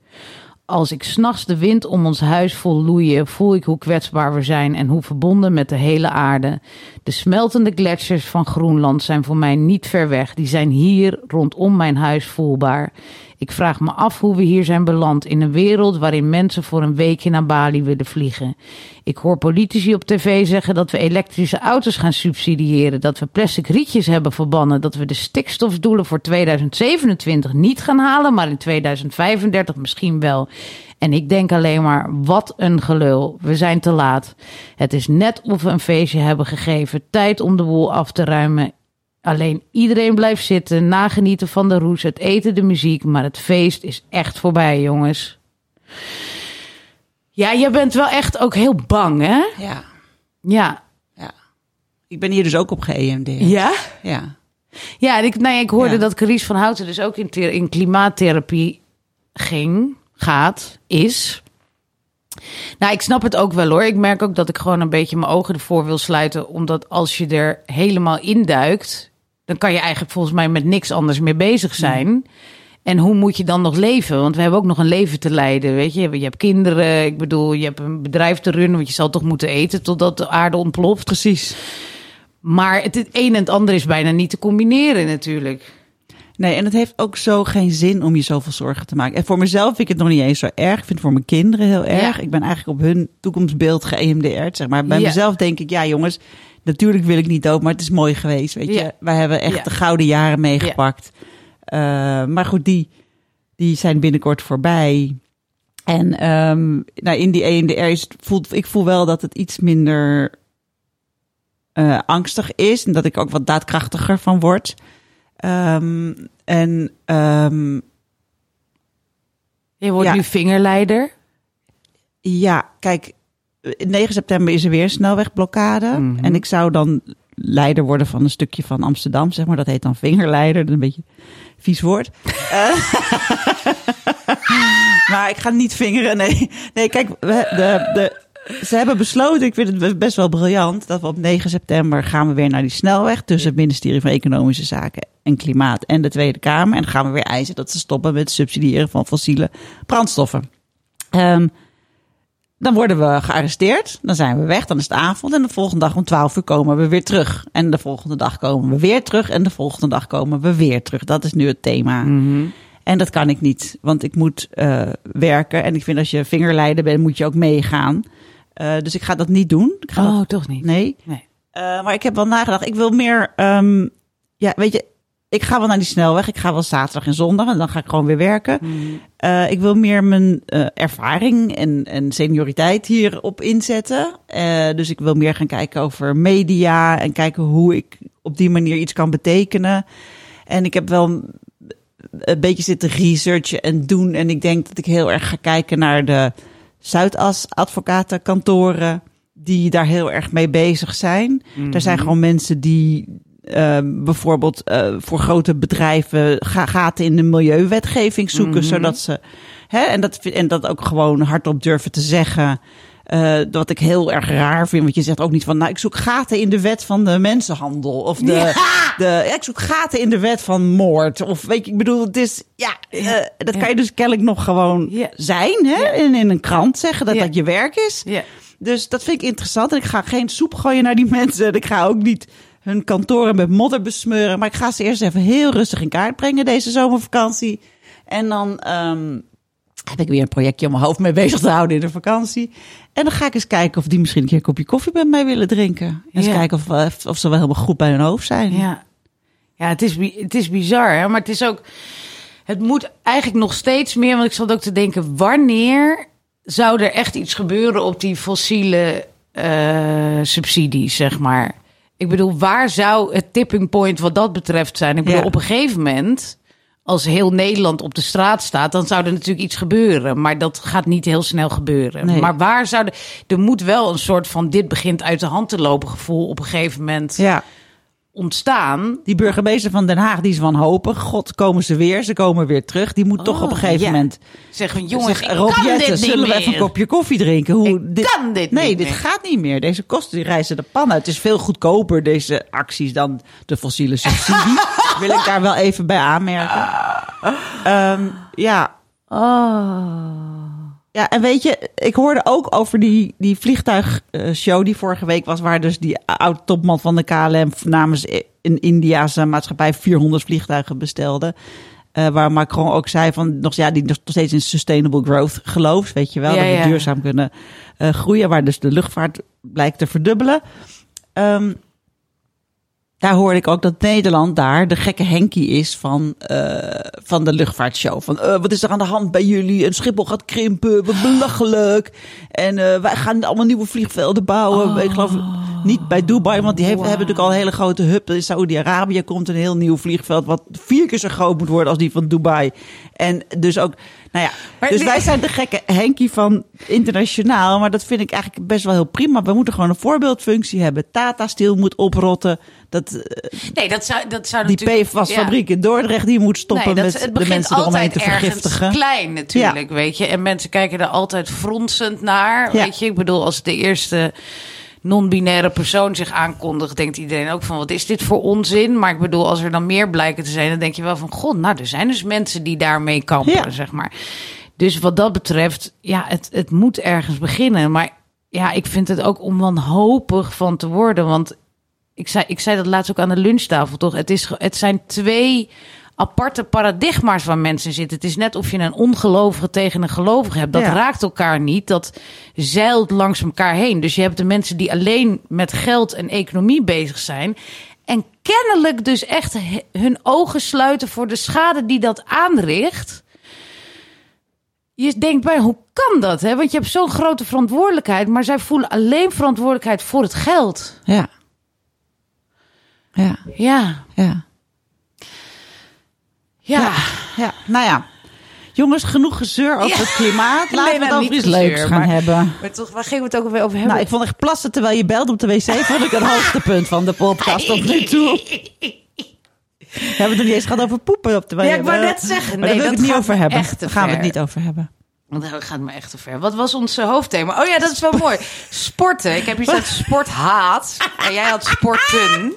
Als ik s'nachts de wind om ons huis voel loeien, voel ik hoe kwetsbaar we zijn en hoe verbonden met de hele aarde. De smeltende gletsjers van Groenland zijn voor mij niet ver weg. Die zijn hier rondom mijn huis voelbaar. Ik vraag me af hoe we hier zijn beland in een wereld waarin mensen voor een weekje naar Bali willen vliegen. Ik hoor politici op tv zeggen dat we elektrische auto's gaan subsidiëren, dat we plastic rietjes hebben verbannen, dat we de stikstofdoelen voor 2027 niet gaan halen, maar in 2035 misschien wel. En ik denk alleen maar, wat een gelul. We zijn te laat. Het is net of we een feestje hebben gegeven. Tijd om de boel af te ruimen. Alleen iedereen blijft zitten, nagenieten van de roes, het eten, de muziek. Maar het feest is echt voorbij, jongens. Ja, je bent wel echt ook heel bang, hè? Ja, Ja. ja. Ik ben hier dus ook op ge-EMD. Ja? Ja. Ja, en ik, nou ja, ik hoorde Ja. dat Carice van Houten dus ook in, in klimaattherapie ging, gaat, is. Nou, ik snap het ook wel hoor. Ik merk ook dat ik gewoon een beetje mijn ogen ervoor wil sluiten. Omdat als je er helemaal induikt, dan kan je eigenlijk volgens mij met niks anders meer bezig zijn. En hoe moet je dan nog leven? Want we hebben ook nog een leven te leiden, weet je. Je hebt kinderen, ik bedoel, je hebt een bedrijf te runnen... want je zal toch moeten eten totdat de aarde ontploft. Precies. Maar het, het een en het ander is bijna niet te combineren natuurlijk. Nee, en het heeft ook zo geen zin om je zoveel zorgen te maken. En voor mezelf vind ik het nog niet eens zo erg. Ik vind het voor mijn kinderen heel erg. Ja. Ik ben eigenlijk op hun toekomstbeeld ge-EMDR'd, zeg maar. Bij Ja. mezelf denk ik, ja jongens, natuurlijk wil ik niet dood, maar het is mooi geweest, weet je. Ja. Wij hebben echt Ja. de gouden jaren meegepakt. Eh, maar goed, die, die zijn binnenkort voorbij. En ehm, nou, in die EMDR is, voelt, ik voel wel dat het iets minder eh, angstig is. En dat ik ook wat daadkrachtiger van word. Ehm, en ehm, Je wordt nu vingerleider. ja, kijk, 9 september is er weer een snelwegblokkade. Mhm. En ik zou dan leider worden van een stukje van Amsterdam, zeg maar. Dat heet dan vingerleider, dat is een beetje vies woord. Eh, <laughs> maar ik ga niet vingeren, nee. Nee, kijk, we, de, de, ze hebben besloten, ik vind het best wel briljant, dat we op 9 september gaan we weer naar die snelweg tussen het ministerie van Economische Zaken en Klimaat en de Tweede Kamer. En dan gaan we weer eisen dat ze stoppen met het subsidiëren van fossiele brandstoffen. Ehm, dan worden we gearresteerd, dan zijn we weg, dan is het avond en de volgende dag om 12 uur komen we weer terug. En de volgende dag komen we weer terug en de volgende dag komen we weer terug. Dat is nu het thema. En dat kan ik niet, want ik moet eh, werken. En ik vind als je vingerleider bent, moet je ook meegaan. Eh, dus ik ga dat niet doen. Ik ga dat- Oh, toch niet? nee. Nee. Eh, maar ik heb wel nagedacht. Ik wil meer. ehm, ja, weet je, ik ga wel naar die snelweg. Ik ga wel zaterdag en zondag en dan ga ik gewoon weer werken. Eh, ik wil meer mijn eh, ervaring en, en senioriteit hierop inzetten. Eh, dus ik wil meer gaan kijken over media en kijken hoe ik op die manier iets kan betekenen. En ik heb wel een beetje zitten researchen en doen. En ik denk dat ik heel erg ga kijken naar de Zuidas advocatenkantoren die daar heel erg mee bezig zijn. Er zijn gewoon mensen die eh, bijvoorbeeld eh, voor grote bedrijven ga- gaten in de milieuwetgeving zoeken, zodat ze hè, en dat en dat ook gewoon hardop durven te zeggen. Eh, wat ik heel erg raar vind, want je zegt ook niet van, nou, ik zoek gaten in de wet van de mensenhandel of de, de ja, ik zoek gaten in de wet van moord of weet je, ik bedoel, het is ja, dat kan je dus kennelijk nog gewoon zijn, hè, en in een krant zeggen dat dat je werk is. Ja. Dus dat vind ik interessant. En ik ga geen soep gooien naar die <laughs> mensen. En ik ga ook niet hun kantoren met modder besmeuren. Maar ik ga ze eerst even heel rustig in kaart brengen deze zomervakantie. En dan ehm, heb ik weer een projectje om mijn hoofd mee bezig te houden in de vakantie. En dan ga ik eens kijken of die misschien een keer een kopje koffie met mij willen drinken. En eens kijken of, eh, of ze wel helemaal goed bij hun hoofd zijn. Ja, ja het, is, het is bizar, hè? maar het is ook. Het moet eigenlijk nog steeds meer, want ik zat ook te denken: wanneer zou er echt iets gebeuren op die fossiele eh, subsidies, zeg maar? Ik bedoel, waar zou het tipping point wat dat betreft zijn? Ik bedoel, Ja. op een gegeven moment, als heel Nederland op de straat staat, dan zou er natuurlijk iets gebeuren. Maar dat gaat niet heel snel gebeuren. Nee. Maar waar zou de, er moet wel een soort van dit begint uit de hand te lopen gevoel op een gegeven moment Ja. Ontstaan. Die burgemeester van Den Haag, die is wanhopig. God, komen ze weer? Ze komen weer terug. Die moet toch op een gegeven Oh, ja. moment Zeggen jongens, Zeg, Rob Jetten, dit zullen we meer. even een kopje koffie drinken? Hoe, Ik kan dit nee, niet dit meer. gaat niet meer. Deze kosten die reizen de pan uit. Het is veel goedkoper, deze acties, dan de fossiele subsidie. <laughs> Wil ik daar wel even bij aanmerken. Ehm, ja. Ja, en weet je, ik hoorde ook over die, die vliegtuigshow die vorige week was, waar dus die oud-topman van de KLM namens een Indiase maatschappij 400 vliegtuigen bestelde. Eh, waar Macron ook zei van nog, ja, die nog steeds in sustainable growth gelooft, weet je wel. Ja, dat we ja. duurzaam kunnen eh, groeien, waar dus de luchtvaart blijkt te verdubbelen. Ehm, daar hoorde ik ook dat Nederland daar de gekke Henkie is van, eh, van de luchtvaartshow. Van eh, wat is er aan de hand bij jullie? En Schiphol gaat krimpen, wat belachelijk. En eh, wij gaan allemaal nieuwe vliegvelden bouwen. Ik geloof niet bij Dubai, want die heeft, hebben natuurlijk al een hele grote hub. In Saudi-Arabië komt een heel nieuw vliegveld wat vier keer zo groot moet worden als die van Dubai. En dus ook, nou ja, Maar dus nee- wij zijn de gekke Henkie van internationaal. Maar dat vind ik eigenlijk best wel heel prima. We moeten gewoon een voorbeeldfunctie hebben. Tata Steel moet oprotten. Dat, eh, Nee, dat zou, dat zou die natuurlijk... PFAS-fabriek in Dordrecht, die moet stoppen Nee, dat, met het de begint mensen eromheen altijd te ergens vergiftigen. klein natuurlijk, weet je. En mensen kijken er altijd fronsend naar, Ja. weet je. Ik bedoel, als de eerste non-binaire persoon zich aankondigt, denkt iedereen ook van, wat is dit voor onzin? Maar ik bedoel, als er dan meer blijken te zijn, dan denk je wel van, god, nou, er zijn dus mensen die daarmee kampen, Ja. zeg maar. Dus wat dat betreft, ja, het, het moet ergens beginnen. Maar ja, ik vind het ook om wanhopig van te worden, want ik zei, ik zei dat laatst ook aan de lunchtafel, toch? Het, is, het zijn twee aparte paradigma's waar mensen zitten. Het is net of je een ongelovige tegen een gelovige hebt. Dat Ja. raakt elkaar niet. Dat zeilt langs elkaar heen. Dus je hebt de mensen die alleen met geld en economie bezig zijn. En kennelijk dus echt hun ogen sluiten voor de schade die dat aanricht. Je denkt bij, hoe kan dat? Hè? Want je hebt zo'n grote verantwoordelijkheid. Maar zij voelen alleen verantwoordelijkheid voor het geld. Ja. Ja, Ja, ja. Ja. Ja, nou ja. Jongens, genoeg gezeur over het klimaat. Laten Nee, we het nou, over niet iets leuks gaan maar- hebben. Maar toch, waar gingen we het ook alweer over hebben? Nou, ik vond echt plassen terwijl je belde op de wc. Vond ik het hoogtepunt van de podcast tot nu toe. <laughs> We hebben het nog niet eens gehad over poepen op de wc. Ja, ik wou net zeggen, Maar nee, daar wil ik het niet over hebben. Daar gaan we het niet over hebben. Want dat gaat me echt te ver. Wat was ons eh, hoofdthema? Oh ja, dat is wel mooi. Sporten. Ik heb hier staat <laughs> sporthaat. En jij had sporten.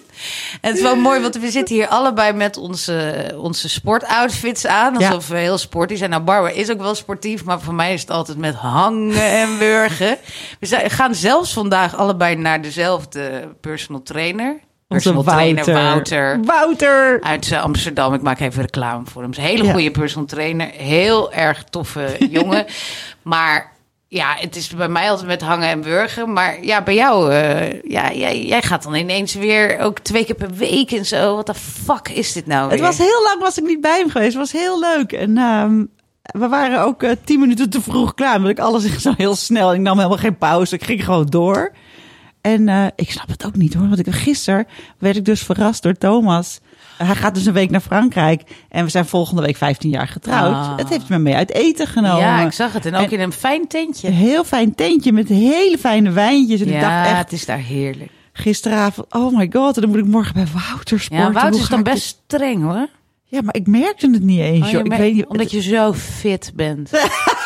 En het is wel mooi, want we zitten hier allebei met onze, onze sportoutfits aan. Ja. Alsof we heel sportief zijn. Nou, Barbara is ook wel sportief, maar voor mij is het altijd met hangen en wurgen. We gaan zelfs vandaag allebei naar dezelfde personal trainer. Onze Personal trainer Wouter. Wouter. Uit eh, Amsterdam. Ik maak even reclame voor hem. Is een hele Ja. goede personal trainer. Heel erg toffe <laughs> jongen. Maar ja, het is bij mij altijd met hangen en burgen. Maar ja, bij jou, eh, ja, jij, jij gaat dan ineens weer ook twee keer per week en zo. Wat de fuck is dit nou Het weer? was heel lang was ik niet bij hem geweest. Het was heel leuk. En ehm, we waren ook eh, tien minuten te vroeg klaar. Omdat ik alles <laughs> zo heel snel. Ik nam helemaal geen pauze. Ik ging gewoon door. En eh, ik snap het ook niet hoor. Want ik, gisteren werd ik dus verrast door Thomas. Hij gaat dus een week naar Frankrijk. En we zijn volgende week 15 jaar getrouwd. Ah. Het heeft me mee uit eten genomen. Ja, ik zag het. En ook En- in een fijn tentje. Een heel fijn tentje met hele fijne wijntjes. En ik dacht Ja, echt het is daar heerlijk. gisteravond, oh my god. En dan moet ik morgen bij Wouter sporten. Ja, Wouter is dan dit- best streng hoor. Ja, maar ik merkte het niet eens. Oh, joh. ik weet niet, Omdat je zo fit bent. <laughs>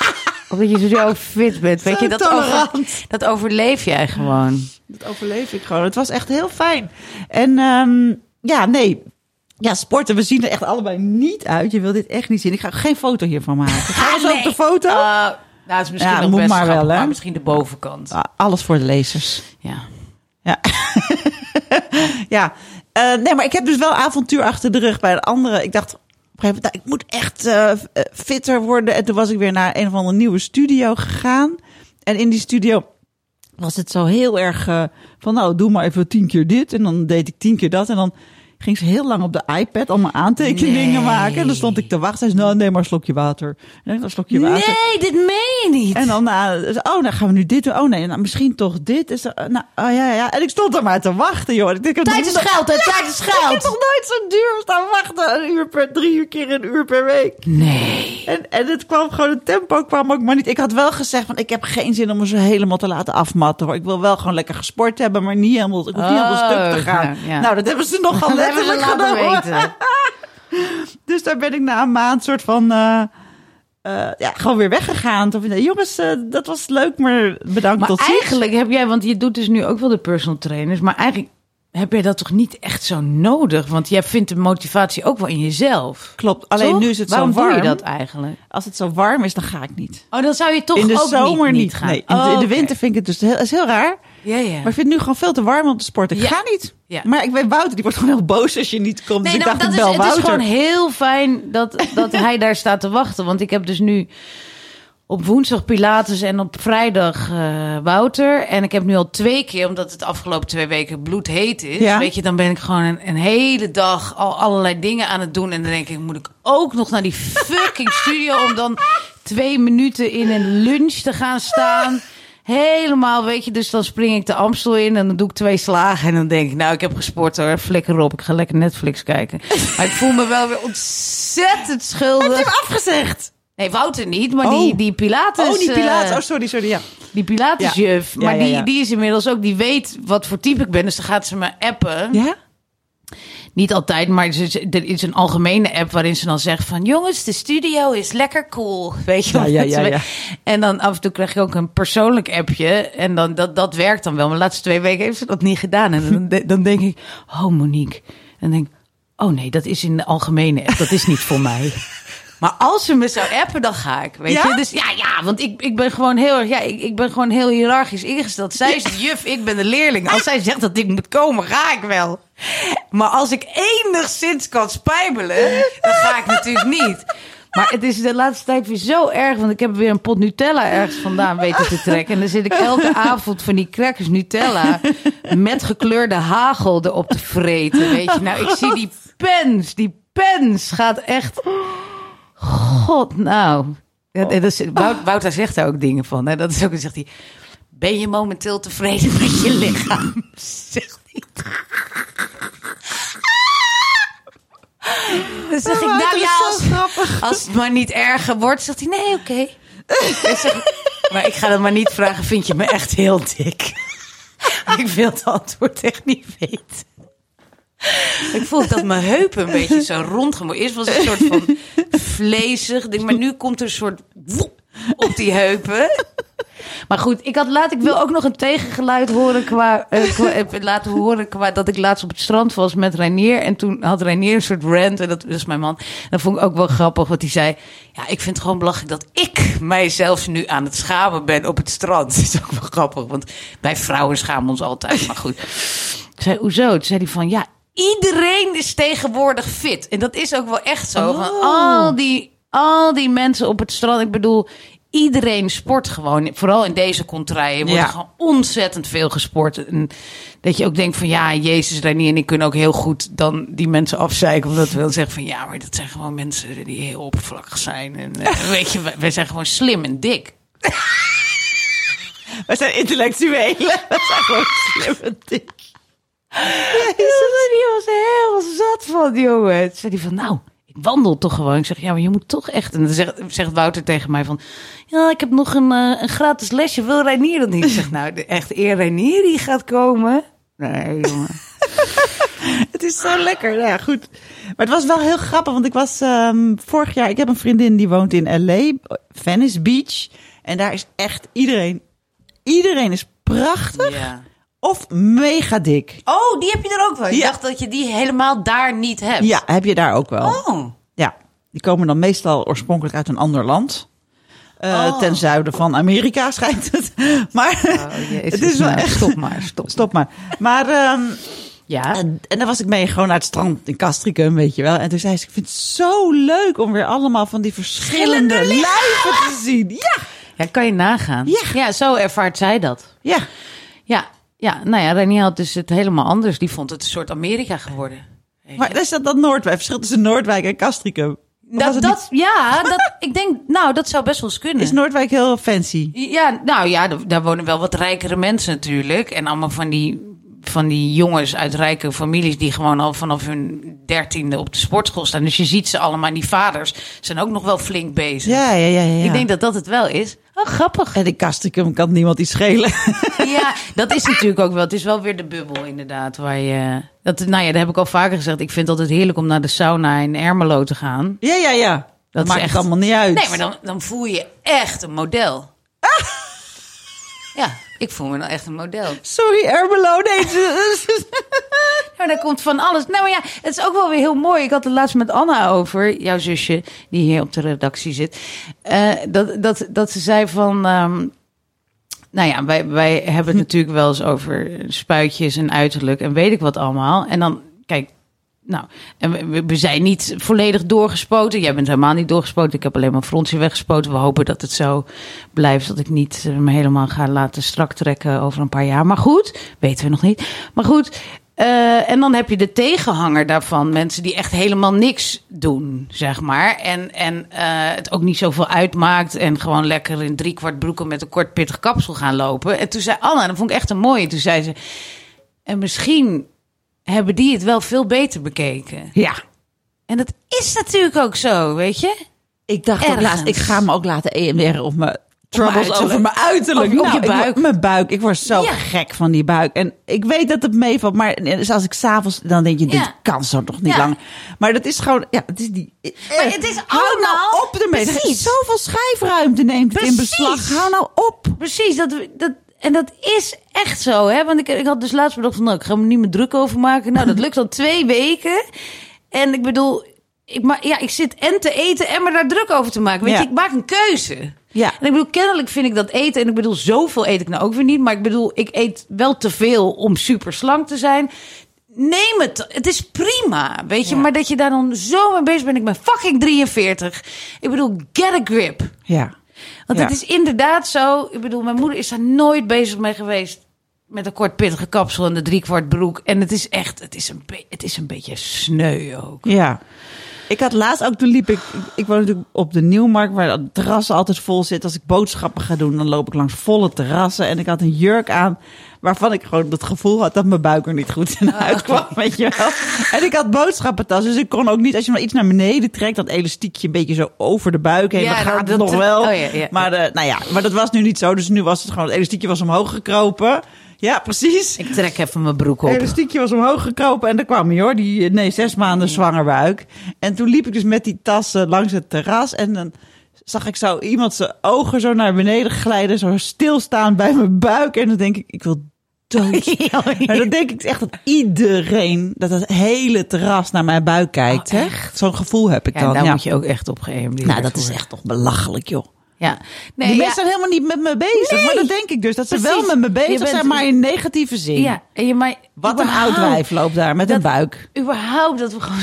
Omdat je zo <laughs> fit bent. Weet Zo je, dat, over, dat overleef jij gewoon. Dat overleef ik gewoon. Het was echt heel fijn. En ehm, ja, nee. Ja, sporten. We zien er echt allebei niet uit. Je wil dit echt niet zien. Ik ga geen foto hiervan maken. Gaan we zo op de foto? Uh, nou, het is misschien Ja, nog moet best maar wel, hè? maar misschien de bovenkant. Ah, alles voor de lezers. Ja. Ja. <laughs> ja. Eh, nee, maar ik heb dus wel avontuur achter de rug bij een andere. Ik dacht, gegeven nou, ik moet echt eh, eh, fitter worden. En toen was ik weer naar een of andere nieuwe studio gegaan. En in die studio was het zo heel erg eh, van, nou, doe maar even tien keer dit. En dan deed ik tien keer dat. En dan ging ze heel lang op de iPad allemaal aantekeningen Nee. maken. En dan stond ik te wachten. Zei ze, nou, neem maar een slokje water. En dan een slokje water. Nee, dit meen je niet. En dan, uh, oh, dan gaan we nu dit doen. Oh nee, nou, misschien toch dit. Is er, nou, oh ja, ja. En ik stond er maar te wachten, joh. Ik ik Tijd is geld, hè? Tijd is Ik heb geld. nog nooit zo duur staan wachten. Een uur per, drie uur keer een uur per week. Nee. En, en het kwam gewoon, het tempo kwam ook maar niet. Ik had wel gezegd van, ik heb geen zin om me zo helemaal te laten afmatten. Hoor. Ik wil wel gewoon lekker gesport hebben, maar niet helemaal, ik hoef niet helemaal stuk te Oh, gaan. ja, ja. Nou, dat hebben ze nogal <laughs> letterlijk. <laughs> Dus daar ben ik na een maand soort van... eh, eh, ja, gewoon weer weggegaan. Toen van, jongens, eh, dat was leuk, maar bedankt Maar tot ziens. eigenlijk heb jij, want je doet dus nu ook wel de personal trainers, maar eigenlijk heb je dat toch niet echt zo nodig? Want jij vindt de motivatie ook wel in jezelf. Klopt, alleen Toch? nu is het Waarom zo warm. doe je dat eigenlijk? Als het zo warm is, dan ga ik niet. Oh, dan zou je toch in de ook zomer niet, niet. gaan. Nee, in, de, Oh, in de oké. winter vind ik het dus heel, is heel raar. Ja, ja. Maar ik vind het nu gewoon veel te warm om te sporten. Ik Ja. ga niet. Ja. Maar ik weet Wouter, die wordt gewoon heel boos als je niet komt. Nee, dus ik nou, dacht, dat ik is, bel het is Wouter. gewoon heel fijn dat, dat hij daar staat te wachten. Want ik heb dus nu op woensdag Pilates en op vrijdag eh, Wouter. En ik heb nu al twee keer, omdat het de afgelopen twee weken bloedheet is. Ja. Weet je, dan ben ik gewoon een, een hele dag al allerlei dingen aan het doen. En dan denk ik, moet ik ook nog naar die fucking studio om dan twee minuten in een lunch te gaan staan. Helemaal, weet je, dus dan spring ik de Amstel in en dan doe ik twee slagen. En dan denk ik, nou, ik heb gesport hoor, flikker op. Ik ga lekker Netflix kijken. <laughs> Maar ik voel me wel weer ontzettend Heb je schuldig. hem afgezegd? Nee, Wouter niet, maar Oh. die, die Pilates... oh, die Pilates. eh, Oh, sorry, sorry. Ja. die Pilatesjuf. Ja. Maar Ja, ja, ja. Die, die is inmiddels ook, die weet wat voor type ik ben. Dus dan gaat ze me appen. ja? Niet altijd, maar er is een algemene app waarin ze dan zegt van... jongens, de studio is lekker cool. <laughs> Weet je wel? ja, ja, ja. En dan af en toe krijg ik ook een persoonlijk appje. En dan, dat, dat werkt dan wel. Maar de laatste twee weken heeft ze dat niet gedaan. En dan, dan denk ik, oh Monique. En dan denk ik, oh nee, dat is in de algemene app. Dat is niet voor mij. <laughs> Maar als ze me zou appen, dan ga ik. Weet Ja? je? Dus ja, ja, want ik, ik ben gewoon heel erg. Ja, ik, ik ben gewoon heel hiërarchisch ingesteld. Zij is de juf, ik ben de leerling. Als zij zegt dat ik moet komen, ga ik wel. Maar als ik enigszins kan spijbelen, dan ga ik natuurlijk niet. Maar het is de laatste tijd weer zo erg. Want ik heb weer een pot Nutella ergens vandaan weten te trekken. En dan zit ik elke avond van die crackers Nutella met gekleurde hagel erop te vreten. Weet je, nou, ik zie die pens. Die pens gaat echt. God, nou. Ja, dat is, Wout, Wouter zegt daar ook dingen van. Hè? Dat is ook, zegt hij. Ben je momenteel tevreden met je lichaam? <laughs> Zegt hij. Dan zeg ik, Oh, nou dat ja, als, het maar niet erger wordt, zegt hij, nee, oké. Maar ik ga dan maar niet vragen, vind je me echt heel dik? <laughs> ik wil het antwoord echt niet weten. <laughs> Ik voel dat mijn heupen een beetje zo rondgemoeid. Eerst was het een soort van vlezig ding, maar nu komt er een soort op die heupen. Maar goed, ik had laat, ik wil ook nog een tegengeluid horen qua, eh, eh, laten horen qua dat ik laatst op het strand was met Reinier en toen had Reinier een soort rant en dat is mijn man. En dat vond ik ook wel grappig, want hij zei: ja, ik vind het gewoon belachelijk dat ik mijzelf nu aan het schamen ben op het strand. <laughs> Dat is ook wel grappig, want wij vrouwen schamen ons altijd. Maar goed, ik zei hoezo? Toen zei hij van ja, iedereen is tegenwoordig fit en dat is ook wel echt zo. Van Oh. al die al die mensen op het strand. Ik bedoel, iedereen sport gewoon. Vooral in deze contraien wordt Ja. er gewoon ontzettend veel gesport. En dat je ook denkt van ja, Jezus, Renier en ik kunnen ook heel goed dan die mensen afzeiken. Omdat we dan zeggen van ja, maar dat zijn gewoon mensen die heel oppervlakkig zijn. En eh, <laughs> weet je, wij, wij zijn gewoon slim en dik. <laughs> We zijn intellectuelen. We zijn gewoon slimme dik. Die was heel zat van, jongen. Toen zei hij van, nou, ik wandel toch gewoon. Ik zeg, ja, maar je moet toch echt... En dan zegt, zegt Wouter tegen mij van... Ja, ik heb nog een, eh, een gratis lesje. Wil Reinier dat niet? Ik zeg, nou, echt eer Reinier die gaat komen. Nee, jongen. <laughs> Het is zo lekker. Nou ja, goed. Maar het was wel heel grappig, want ik was ehm, vorig jaar... Ik heb een vriendin die woont in L.A., Venice Beach. En daar is echt iedereen... Iedereen is prachtig Ja. Of mega dik. Oh, die heb je er ook wel. Ik Ja. dacht dat je die helemaal daar niet hebt. Ja, heb je daar ook wel. Oh. Ja, die komen dan meestal oorspronkelijk uit een ander land. Eh, Oh. Ten zuiden van Amerika <laughs> schijnt het. Maar Oh, jezus, het is wel nou, echt... Stop maar, stop. Stop maar. Maar ehm, Ja. en, en dan was ik mee gewoon naar het strand in Castricum, weet je wel. En toen zei ze, ik vind het zo leuk om weer allemaal van die verschillende Verschillende lijven te zien. Ja, ja, kan je nagaan. Ja. ja, zo ervaart zij dat. ja. Ja, ja nou ja, Renier had dus het helemaal anders. Die vond het een soort Amerika geworden. Maar is dat dat Noordwijk? Verschil tussen Noordwijk en Castricum? Dat, dat, ja, <laughs> dat, ik denk, nou, dat zou best wel eens kunnen. is Noordwijk heel fancy? Ja, nou ja, daar wonen wel wat rijkere mensen natuurlijk. En allemaal van die, van die jongens uit rijke families die gewoon al vanaf hun dertiende op de sportschool staan. Dus je ziet ze allemaal. En die vaders zijn ook nog wel flink bezig. Ja, ja. ja, ja. Ik denk dat dat het wel is. Oh, grappig. En in Castricum kan niemand iets schelen. Ja, <laughs> dat is natuurlijk ook wel. Het is wel weer de bubbel inderdaad. Waar je, dat, nou ja, dat heb ik al vaker gezegd. Ik vind het altijd heerlijk om naar de sauna in Ermelo te gaan. Ja, ja, ja. Dat, maakt echt- allemaal niet uit. Nee, maar dan, dan voel je echt een model. Ja, ik voel me dan echt een model. Sorry, Ermelo. Nee, <laughs> Nou, daar komt van alles. Nou maar ja, het is ook wel weer heel mooi. Ik had het laatst met Anna over, jouw zusje, die hier op de redactie zit. eh, dat, dat, dat ze zei van. ehm, nou ja, wij, wij hebben het natuurlijk wel eens over spuitjes en uiterlijk en weet ik wat allemaal. En dan, kijk, nou, en we, zijn niet volledig doorgespoten. Jij bent helemaal niet doorgespoten. Ik heb alleen maar frontje weggespoten. We hopen dat het zo blijft. Dat ik niet eh, me helemaal ga laten strak trekken over een paar jaar. Maar goed, weten we nog niet. Maar goed. eh, en dan heb je de tegenhanger daarvan. Mensen die echt helemaal niks doen, zeg maar. En, en eh, het ook niet zoveel uitmaakt. En gewoon lekker in driekwart broeken met een kort pittig kapsel gaan lopen. En toen zei Anna, dat vond ik echt een mooie. Toen zei ze, en misschien hebben die het wel veel beter bekeken. Ja. En dat is natuurlijk ook zo, weet je? Ik dacht ook Ergens. laatst, ik ga me ook laten EMDR op mijn troubles over mijn uiterlijk. Op- op Nou, je ik buik. mijn buik. Ik word zo Ja. gek van die buik. En ik weet dat het meevalt, maar dus als ik s'avonds, dan denk je, dit Ja. kan zo toch niet Ja. lang. Maar dat is gewoon, ja, het is die... Maar het is Hou nou op ermee. Zoveel schijfruimte neemt het in beslag. Hou nou op. Precies, dat, dat, en dat is echt zo, hè? Want ik, ik had dus laatst bedacht van, nou, ik ga me niet meer druk over maken. Nou, dat lukt al twee weken. En ik bedoel, ik, ma ja, ik zit en te eten en me daar druk over te maken. Weet Ja. je, ik maak een keuze. Ja. En ik bedoel, kennelijk vind ik dat eten. En ik bedoel, zoveel eet ik nou ook weer niet. Maar ik bedoel, ik eet wel te veel om super slank te zijn. Neem het. Het is prima. Weet je, Ja. maar dat je daar dan zo mee bezig bent. Ik ben fucking 43. Ik bedoel, get a grip. Ja. Want Ja. het is inderdaad zo. Ik bedoel, mijn moeder is daar nooit bezig mee geweest. Met een kort pittige kapsel en de driekwart broek. En het is echt, het is een, het is een beetje sneu ook. Ja. Ik had laatst ook, toen liep ik, ik woon natuurlijk op de Nieuwmarkt, waar het terras altijd vol zit. Als ik boodschappen ga doen, dan loop ik langs volle terrassen. En ik had een jurk aan, waarvan ik gewoon het gevoel had dat mijn buik er niet goed in uitkwam, weet je wel. En ik had boodschappentas, dus ik kon ook niet, als je maar iets naar beneden trekt, dat elastiekje een beetje zo over de buik heen, Ja, dan gaat het dat- nog wel. oh ja, ja. Maar, de, nou ja, maar dat was nu niet zo, dus nu was het gewoon, het elastiekje was omhoog gekropen. Ja, precies. Ik trek even mijn broek op. Elastiekje was omhoog gekropen en daar kwam hij hoor. Die, nee, zes maanden zwanger buik. En toen liep ik dus met die tassen langs het terras. En dan zag ik zo iemand zijn ogen zo naar beneden glijden. Zo stilstaan bij mijn buik. En dan denk ik, ik wil dood. <laughs> Maar dan denk ik echt dat iedereen, dat het hele terras naar mijn buik kijkt. Oh, echt? Zo'n gevoel heb ik Ja, dan. daar ja. moet je ook echt op Nou, dat is echt toch belachelijk, joh. Ja. Nee, die ja. mensen zijn helemaal niet met me bezig. Nee. Maar dat denk ik dus. Dat ze Precies. wel met me bezig bent- zijn, maar in negatieve zin. Ja, en je maar Wat een oud wijf loopt daar met een buik. überhaupt dat we gewoon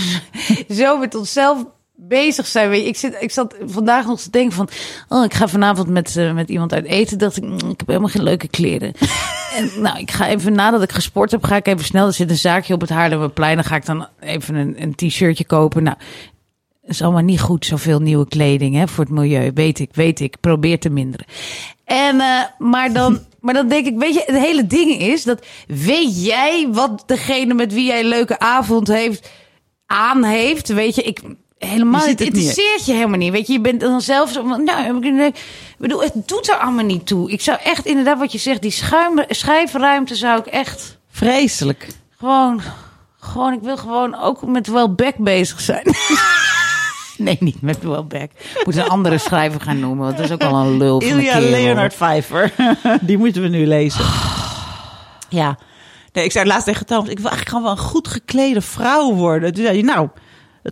<laughs> zo met onszelf bezig zijn. Weet je, ik, zit, ik zat vandaag nog te denken van... Oh, ik ga vanavond met, eh, met iemand uit eten. dacht ik, mm, ik heb helemaal geen leuke kleren. <laughs> en nou, ik ga even nadat ik gesport heb, ga ik even snel... Er zit een zaakje op het Haarlemmerplein. Dan ga ik dan even een, een t-shirtje kopen. Nou, is allemaal niet goed, zoveel nieuwe kleding hè, voor het milieu. Weet ik, weet ik. Probeer te minderen. En, eh, maar, dan, <laughs> maar dan denk ik, weet je, het hele ding is dat weet jij wat degene met wie jij een leuke avond heeft, aan heeft? Weet je, ik helemaal Je het interesseert je helemaal niet. Weet je, je bent dan zelf zo van, nou, heb ik bedoel, het doet er allemaal niet toe. Ik zou echt inderdaad wat je zegt, die schuim, schijfruimte zou ik echt Vreselijk. gewoon, gewoon, ik wil gewoon ook met Wellbeck bezig zijn. <laughs> nee, niet met Wellbeck. Ik moet een andere schrijver gaan noemen, want dat is ook al een lul van Ilja. Leonard Pfeiffer. <laughs> Die moeten we nu lezen. Ja. Nee, ik zei laatst tegen Thomas, ik wil eigenlijk gewoon wel een goed geklede vrouw worden. Toen zei hij, nou,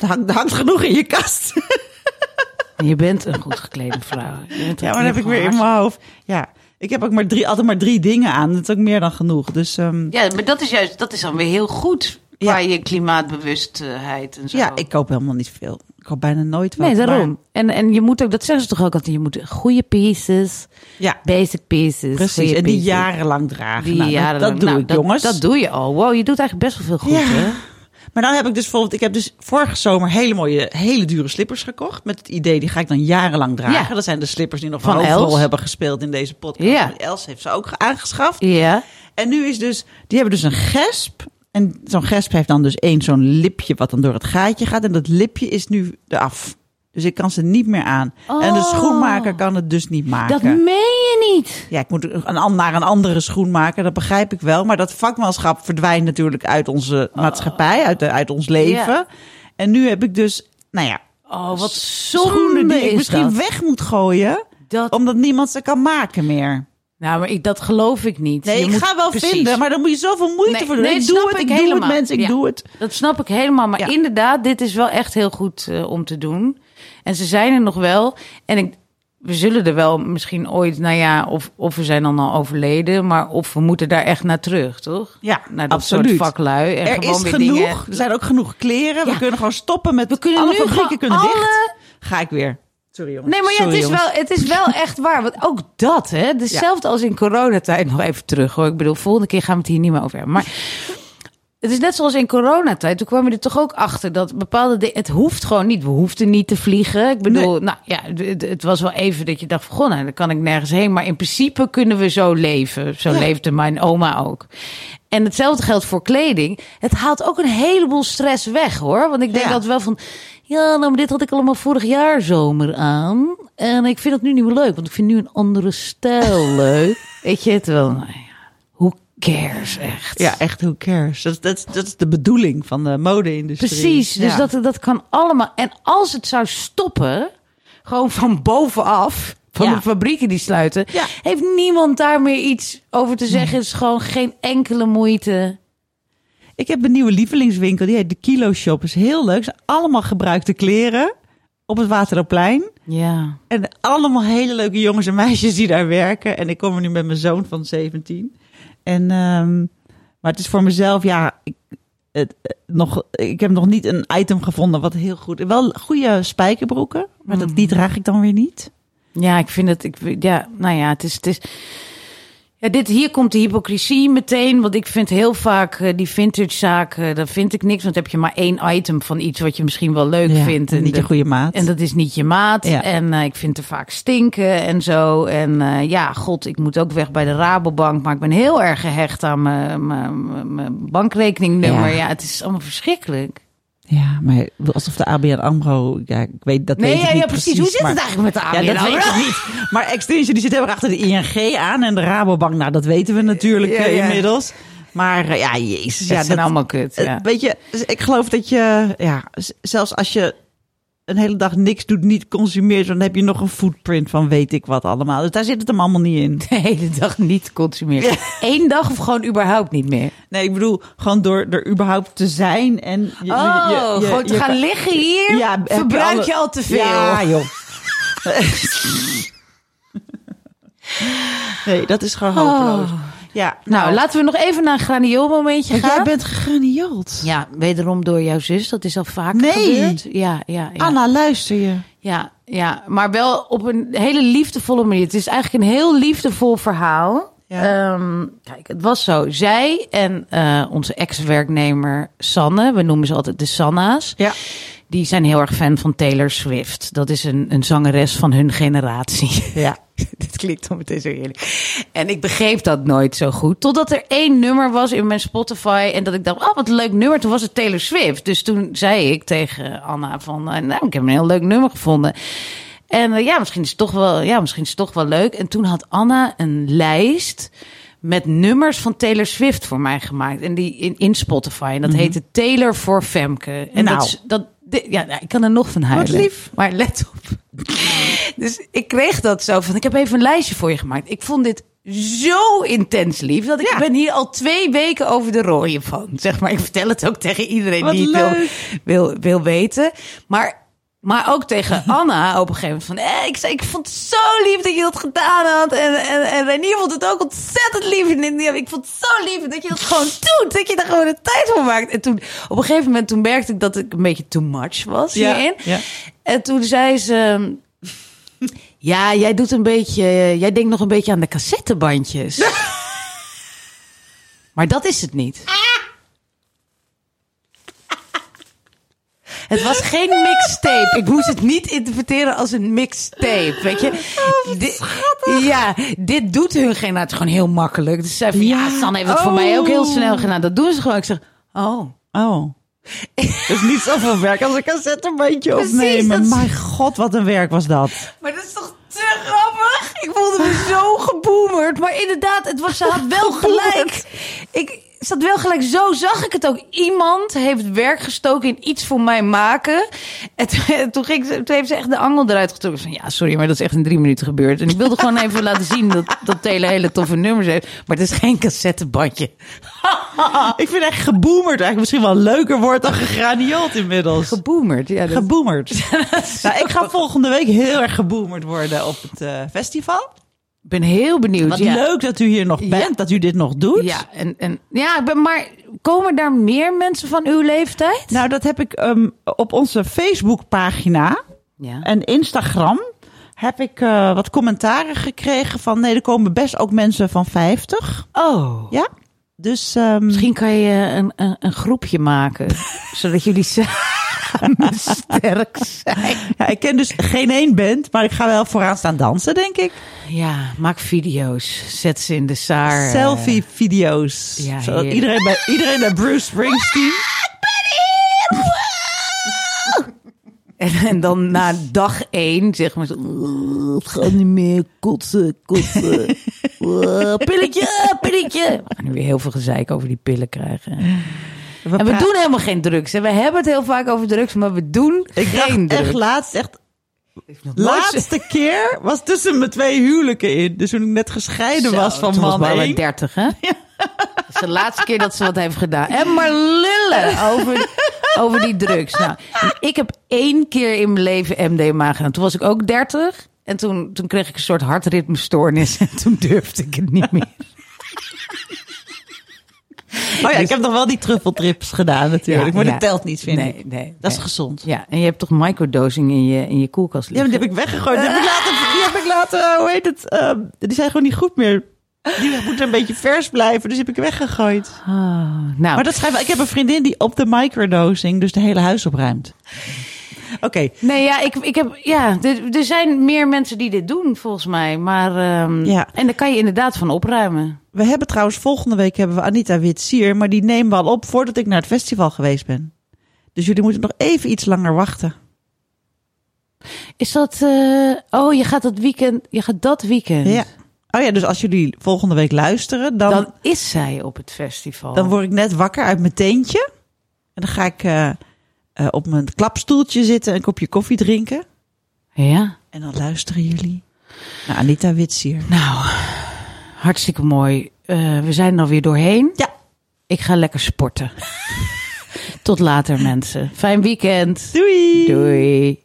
het hangt, genoeg in je kast. <laughs> Je bent een goed geklede vrouw. Ja, maar dan heb ik weer in mijn hoofd. Ja, ik heb ook maar drie, altijd maar drie dingen aan. Dat is ook meer dan genoeg. Dus ehm, Ja, maar dat is juist, dat is dan weer heel goed qua Ja. je klimaatbewustheid en zo. ja, ik koop helemaal niet veel. Ik koop bijna nooit wat. Nee, daarom. maar- En, en je moet ook, dat zeggen ze toch ook altijd, je moet goede pieces, ja, basic pieces. precies. goede En die pieces. jarenlang dragen. Die Nou, dat- jarenlang- dat, doe nou, ik, jongens. Dat doe je al. Wow, je doet eigenlijk best wel veel goed, Ja. hè? Maar dan heb ik dus bijvoorbeeld, ik heb dus vorige zomer hele mooie, hele dure slippers gekocht. Met het idee, die ga ik dan jarenlang dragen. Ja. Dat zijn de slippers die nog Van een Els. hebben gespeeld in deze podcast. Ja. Els heeft ze ook aangeschaft. Ja. En nu is dus, die hebben dus een gesp. En zo'n gesp heeft dan dus één zo'n lipje wat dan door het gaatje gaat. En dat lipje is nu eraf. Dus ik kan ze niet meer aan. En de Oh. schoenmaker kan het dus niet maken. Dat meen je niet. Ja, ik moet een, naar een andere schoenmaker, dat begrijp ik wel. Maar dat vakmanschap verdwijnt natuurlijk uit onze maatschappij, uit, de, uit ons leven. Ja. En nu heb ik dus, nou ja, Oh, wat schoenen die ik is misschien dat. weg moet gooien. Dat, Omdat niemand ze kan maken meer. nou, maar ik, dat geloof ik niet. Nee, Je ik moet- ga wel precies. vinden, maar dan moet je zoveel moeite Nee, voor doen. nee, ik doe het, ik ik doe helemaal. het, mensen, ik Ja. doe het. Dat snap ik helemaal. Maar Ja. inderdaad, dit is wel echt heel goed eh, om te doen. En ze zijn er nog wel. En ik, we zullen er wel misschien ooit, nou ja, of, of we zijn dan al overleden, maar of we moeten daar echt naar terug, toch? Ja, Naar dat absoluut. soort vaklui. En Er gewoon is weer genoeg. dingen- Er zijn ook genoeg kleren. Ja. We kunnen gewoon stoppen met We kunnen alle nu fabrieken kunnen alle- dicht. Ga ik weer. Sorry jongens. Nee, maar ja, het is, wel, het is wel echt waar. Want ook dat, hè. Hetzelfde als in coronatijd. <laughs> Nog even terug, hoor. Ik bedoel, volgende keer gaan we het hier niet meer over hebben. Maar het is net zoals in coronatijd. Toen kwamen we er toch ook achter dat bepaalde dingen... Het hoeft gewoon niet. We hoefden niet te vliegen. Ik bedoel, nou ja, het, het was wel even dat je dacht... van, nou, dan kan ik nergens heen. Maar in principe kunnen we zo leven. Zo Ja. leefde mijn oma ook. En hetzelfde geldt voor kleding. Het haalt ook een heleboel stress weg, hoor. Want ik denk Ja. dat wel van... Ja, nou, maar dit had ik allemaal vorig jaar zomer aan. En ik vind het nu niet meer leuk, want ik vind nu een andere stijl <laughs> leuk. Weet je, nou ja, who cares echt? Ja, echt, who cares? Dat, dat, dat is de bedoeling van de mode-industrie. Precies, dus Ja. dat, dat kan allemaal. En als het zou stoppen, gewoon van bovenaf, van Ja. de fabrieken die sluiten, Ja. heeft niemand daar meer iets over te zeggen. Het is gewoon geen enkele moeite. Ik heb een nieuwe lievelingswinkel, die heet de Kilo Shop. Is heel leuk. Zijn allemaal gebruikte kleren op het Waterloopplein. Ja. En allemaal hele leuke jongens en meisjes die daar werken. En ik kom er nu met mijn zoon van 17. En, ehm, maar het is voor mezelf, ja, ik, het, eh, nog, ik heb nog niet een item gevonden wat heel goed... Wel goede spijkerbroeken, maar dat, die draag ik dan weer niet. Ja, ik vind het. Ik, ja, nou ja, het is. Het is ja, dit, hier komt de hypocrisie meteen. Want ik vind heel vaak eh, die vintage zaken, daar vind ik niks. Want dan heb je maar één item van iets wat je misschien wel leuk Ja, vindt. en niet je dat- goede maat. En dat is niet je maat. Ja. En eh, ik vind er vaak stinken en zo. En eh, ja, god, ik moet ook weg bij de Rabobank. Maar ik ben heel erg gehecht aan mijn- bankrekeningnummer. Ja. Ja. het is allemaal verschrikkelijk. Ja, maar alsof de ABN AMRO... Ja, ik weet dat Nee, weet ik ja, niet ja, precies. Hoe zit maar- het eigenlijk met de ABN Ja, dat weet ik niet. Maar Extension die zit heel erg achter de ING aan. En de Rabobank, nou, dat weten we natuurlijk Ja, eh, ja. inmiddels. Maar eh, ja, jezus. Ja, Ja, dat zijn dat, allemaal kut. eh. Weet je, ik geloof dat je... Ja, zelfs als je een hele dag niks doet, niet consumeert... dan heb je nog een footprint van weet ik wat allemaal. Dus daar zit het hem allemaal niet in. de hele dag niet consumeren. Eén dag of gewoon überhaupt niet meer? Nee, ik bedoel, gewoon door er überhaupt te zijn en... Je, Oh, je- je- gewoon te gaan liggen hier? Ja, verbruik alle- je al te veel? Ja, joh. <laughs> nee, dat is gewoon hopeloos. Ja, Nou, laten we nog even naar een graniool momentje gaan. jij bent gegraniold. Ja, wederom door jouw zus. Dat is al vaker Nee. gebeurd. Ja, ja, ja. Anna, luister je. Ja, ja, maar wel op een hele liefdevolle manier. Het is eigenlijk een heel liefdevol verhaal. Ja. Ehm, kijk, het was zo. Zij en eh, onze ex-werknemer Sanne, we noemen ze altijd de Sanna's. Ja. Die zijn heel erg fan van Taylor Swift. Dat is een, een zangeres van hun generatie. Ja. <laughs> Dit klinkt dan meteen zo eerlijk. En ik begreep dat nooit zo goed. Totdat er één nummer was in mijn Spotify. En dat ik dacht, oh wat een leuk nummer. Toen was het Taylor Swift. Dus toen zei ik tegen Anna van, eh, nou ik heb een heel leuk nummer gevonden. En eh, ja, misschien is het toch wel, ja, misschien is het toch wel leuk. En toen had Anna een lijst met nummers van Taylor Swift voor mij gemaakt. En die in, in Spotify. En dat heette Taylor voor Femke. En Nou. dat, dat, ja, nou, ik kan er nog van huilen. lief. Maar let op. <laughs> Dus ik kreeg dat zo van, ik heb even een lijstje voor je gemaakt. Ik vond dit zo intens lief, dat ik Ja. ben hier al twee weken over de rooien van. Zeg maar, ik vertel het ook tegen iedereen Wat die het wil, wil, wil weten. Maar, maar ook tegen <laughs> Anna op een gegeven moment van, eh, ik, zei, ik vond het zo lief dat je dat gedaan had. En, en, en Renier vond het ook ontzettend lief. En ik vond het zo lief dat je dat gewoon <laughs> doet. Dat je daar gewoon de tijd voor maakt. En toen, op een gegeven moment, toen merkte ik dat ik een beetje too much was hierin. ja. En toen zei ze... Ja, jij doet een beetje... Jij denkt nog een beetje aan de cassettebandjes. <laughs> maar dat is het niet. Het was geen mixtape. Ik moest het niet interpreteren als een mixtape. Weet je? Dit- ja, dit doet hun geen. Nou, het gewoon heel makkelijk. Dus ze zei van, ja, Ja. San heeft het voor mij ook heel Oh. snel gedaan. Dat doen ze gewoon. Ik zeg, oh. Oh. <laughs> Dat is niet zoveel werk als een cassettebandje opnemen. is- Mijn god, wat een werk was dat. Maar dat is toch te grappig? Ik voelde me zo geboomerd. Maar inderdaad, het was, ze had wel gelijk. Ik, is dat wel gelijk zo zag ik het ook. Iemand heeft werk gestoken in iets voor mij maken. En toen, <laughs> toen, ging ze, toen heeft ze echt de angel eruit getrokken. Van ja, sorry, maar dat is echt in drie minuten gebeurd. En ik wilde gewoon even <laughs> laten zien dat dat hele hele toffe nummers heeft. Maar het is geen cassettebandje. <laughs> Ik vind echt geboomerd eigenlijk misschien wel leuker woord dan gegraniold inmiddels. Geboomerd. Ja, dat, Geboomerd. nou, ik ga volgende week heel erg geboomerd worden op het eh, festival. Ik ben heel benieuwd. Wat ja. leuk dat u hier nog bent, Ja. dat u dit nog doet. Ja, en, en, ja, ik ben, maar komen daar meer mensen van uw leeftijd? Nou, dat heb ik ehm, op onze Facebookpagina Ja. en Instagram heb ik eh, wat commentaren gekregen van nee, er komen best ook mensen van 50. Oh. Ja. Dus ehm, Misschien kan je een, een, een groepje maken, <laughs> zodat jullie samen <laughs> sterk zijn. ja, ik ken dus geen één band, maar ik ga wel vooraan staan dansen, denk ik. Ja, maak video's. Zet ze in de saar. eh, Selfie-video's. ja, Zodat iedereen bij, iedereen bij Bruce Springsteen. En, en dan na dag één zeg maar zo... "Oh, Het gaat niet meer, kotsen, kotsen. <laughs> Oh, pilletje, pilletje. We gaan nu weer heel veel gezeik over die pillen krijgen. We En we doen helemaal geen drugs. En we hebben het heel vaak over drugs, maar we doen Ik geen drugs. echt laatst, echt laatste keer was tussen mijn twee huwelijken in. Dus toen ik net gescheiden Zo, was van was man Barbara 1. 30, hè? <laughs> Dat is de laatste keer dat ze wat heeft gedaan. En maar lullen over, over die drugs. Nou, ik heb één keer in mijn leven MDMA gedaan. Toen was ik ook 30. En toen, toen kreeg ik een soort hartritmestoornis. <laughs> En toen durfde ik het niet meer. Oh ja, ik heb nog wel die truffeltrips gedaan natuurlijk. maar ja. dat telt niet, vind nee, ik. Nee, Dat is gezond. Ja, en je hebt toch microdosing in je, in je koelkast Ja, maar liggen? die heb ik weggegooid. Die heb ik later, die heb ik later eh, hoe heet het? ehm, die zijn gewoon niet goed meer. Die moeten een beetje vers blijven, dus heb ik weggegooid. Ah, nou, Maar dat wel. Ik heb een vriendin die op de microdosing dus de hele huis opruimt. Oké, Nee, ja, ik, ik heb, ja, er, er zijn meer mensen die dit doen, volgens mij. Maar, ehm, Ja. en daar kan je inderdaad van opruimen. we hebben trouwens volgende week hebben we Anita Witsier, maar die nemen we al op voordat ik naar het festival geweest ben. Dus jullie moeten nog even iets langer wachten. Is dat, eh, oh, je gaat dat weekend, je gaat dat weekend. Ja. Oh ja, dus als jullie volgende week luisteren, dan, Dan dan, is zij op het festival. word ik net wakker uit mijn teentje. En dan ga ik eh, eh, op mijn klapstoeltje zitten, een kopje koffie drinken. Ja, En dan luisteren jullie naar Anita Witsier. nou, hartstikke mooi. Eh, we zijn er alweer doorheen. Ja. Ik ga lekker sporten. <laughs> Tot later, mensen. Fijn weekend. Doei! Doei.